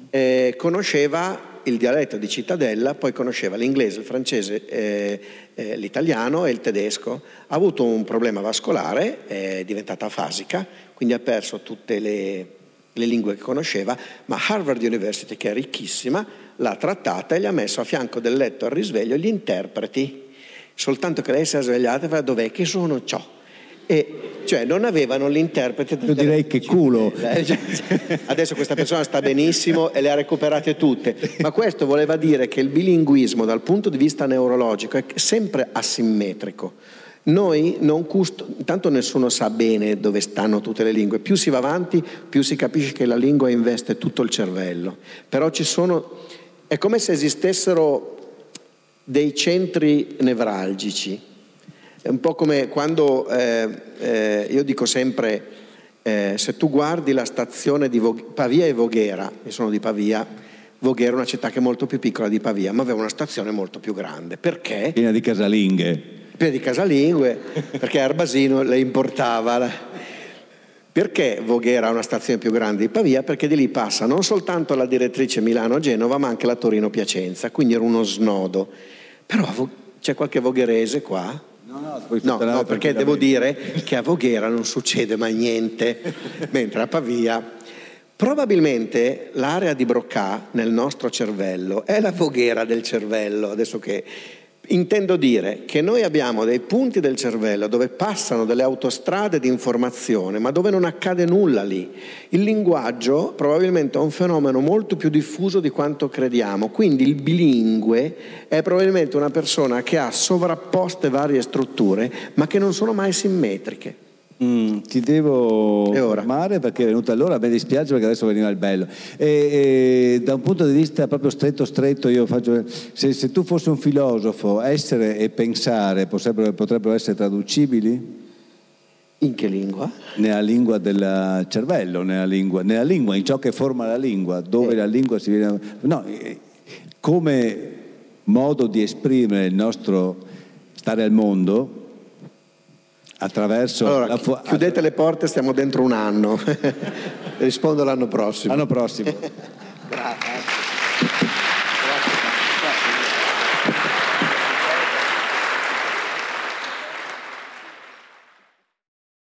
eh, conosceva il dialetto di Cittadella, poi conosceva l'inglese, il francese, eh, eh, l'italiano e il tedesco. Ha avuto un problema vascolare, è diventata afasica, quindi ha perso tutte le, le lingue che conosceva, ma Harvard University, che è ricchissima, l'ha trattata e gli ha messo a fianco del letto al risveglio gli interpreti. Soltanto che lei si è svegliata e fa dov'è che sono ciò? E cioè non avevano l'interprete. Io direi che culo. *laughs* Eh, adesso questa persona sta benissimo e le ha recuperate tutte, ma questo voleva dire che il bilinguismo dal punto di vista neurologico è sempre asimmetrico. Noi non custo, intanto nessuno sa bene dove stanno tutte le lingue, più si va avanti più si capisce che la lingua investe tutto il cervello, però ci sono è come se esistessero dei centri nevralgici. È un po' come quando eh, eh, io dico sempre, eh, se tu guardi la stazione di Vog- Pavia e Voghera, io sono di Pavia, Voghera è una città che è molto più piccola di Pavia, ma aveva una stazione molto più grande. Perché? Piena di casalinghe. Piena di casalinghe, perché Arbasino le importava. Perché Voghera ha una stazione più grande di Pavia? Perché di lì passa non soltanto la direttrice Milano-Genova, ma anche la Torino-Piacenza, quindi era uno snodo. Però c'è qualche vogherese qua? No, no, no, no perché devo dire che a Voghera non succede mai niente, *laughs* mentre a Pavia Probabilmente l'area di Broca nel nostro cervello è la voghera del cervello, adesso che Intendo dire che noi abbiamo dei punti del cervello dove passano delle autostrade di informazione, ma dove non accade nulla lì. Il linguaggio probabilmente è un fenomeno molto più diffuso di quanto crediamo, quindi il bilingue è probabilmente una persona che ha sovrapposte varie strutture, ma che non sono mai simmetriche. Mm, ti devo fermare perché è venuta l'ora, mi dispiace perché adesso veniva il bello. E, e, da un punto di vista proprio stretto stretto, io faccio, se, se tu fossi un filosofo, essere e pensare potrebbero, potrebbero essere traducibili? In che lingua? Nella lingua del cervello, nella lingua, nella lingua in ciò che forma la lingua, dove eh. la lingua si viene... No, eh, come modo di esprimere il nostro stare al mondo, attraverso allora, fu- chiudete le porte stiamo dentro un anno. *laughs* Rispondo l'anno prossimo. L'anno prossimo. grazie *laughs*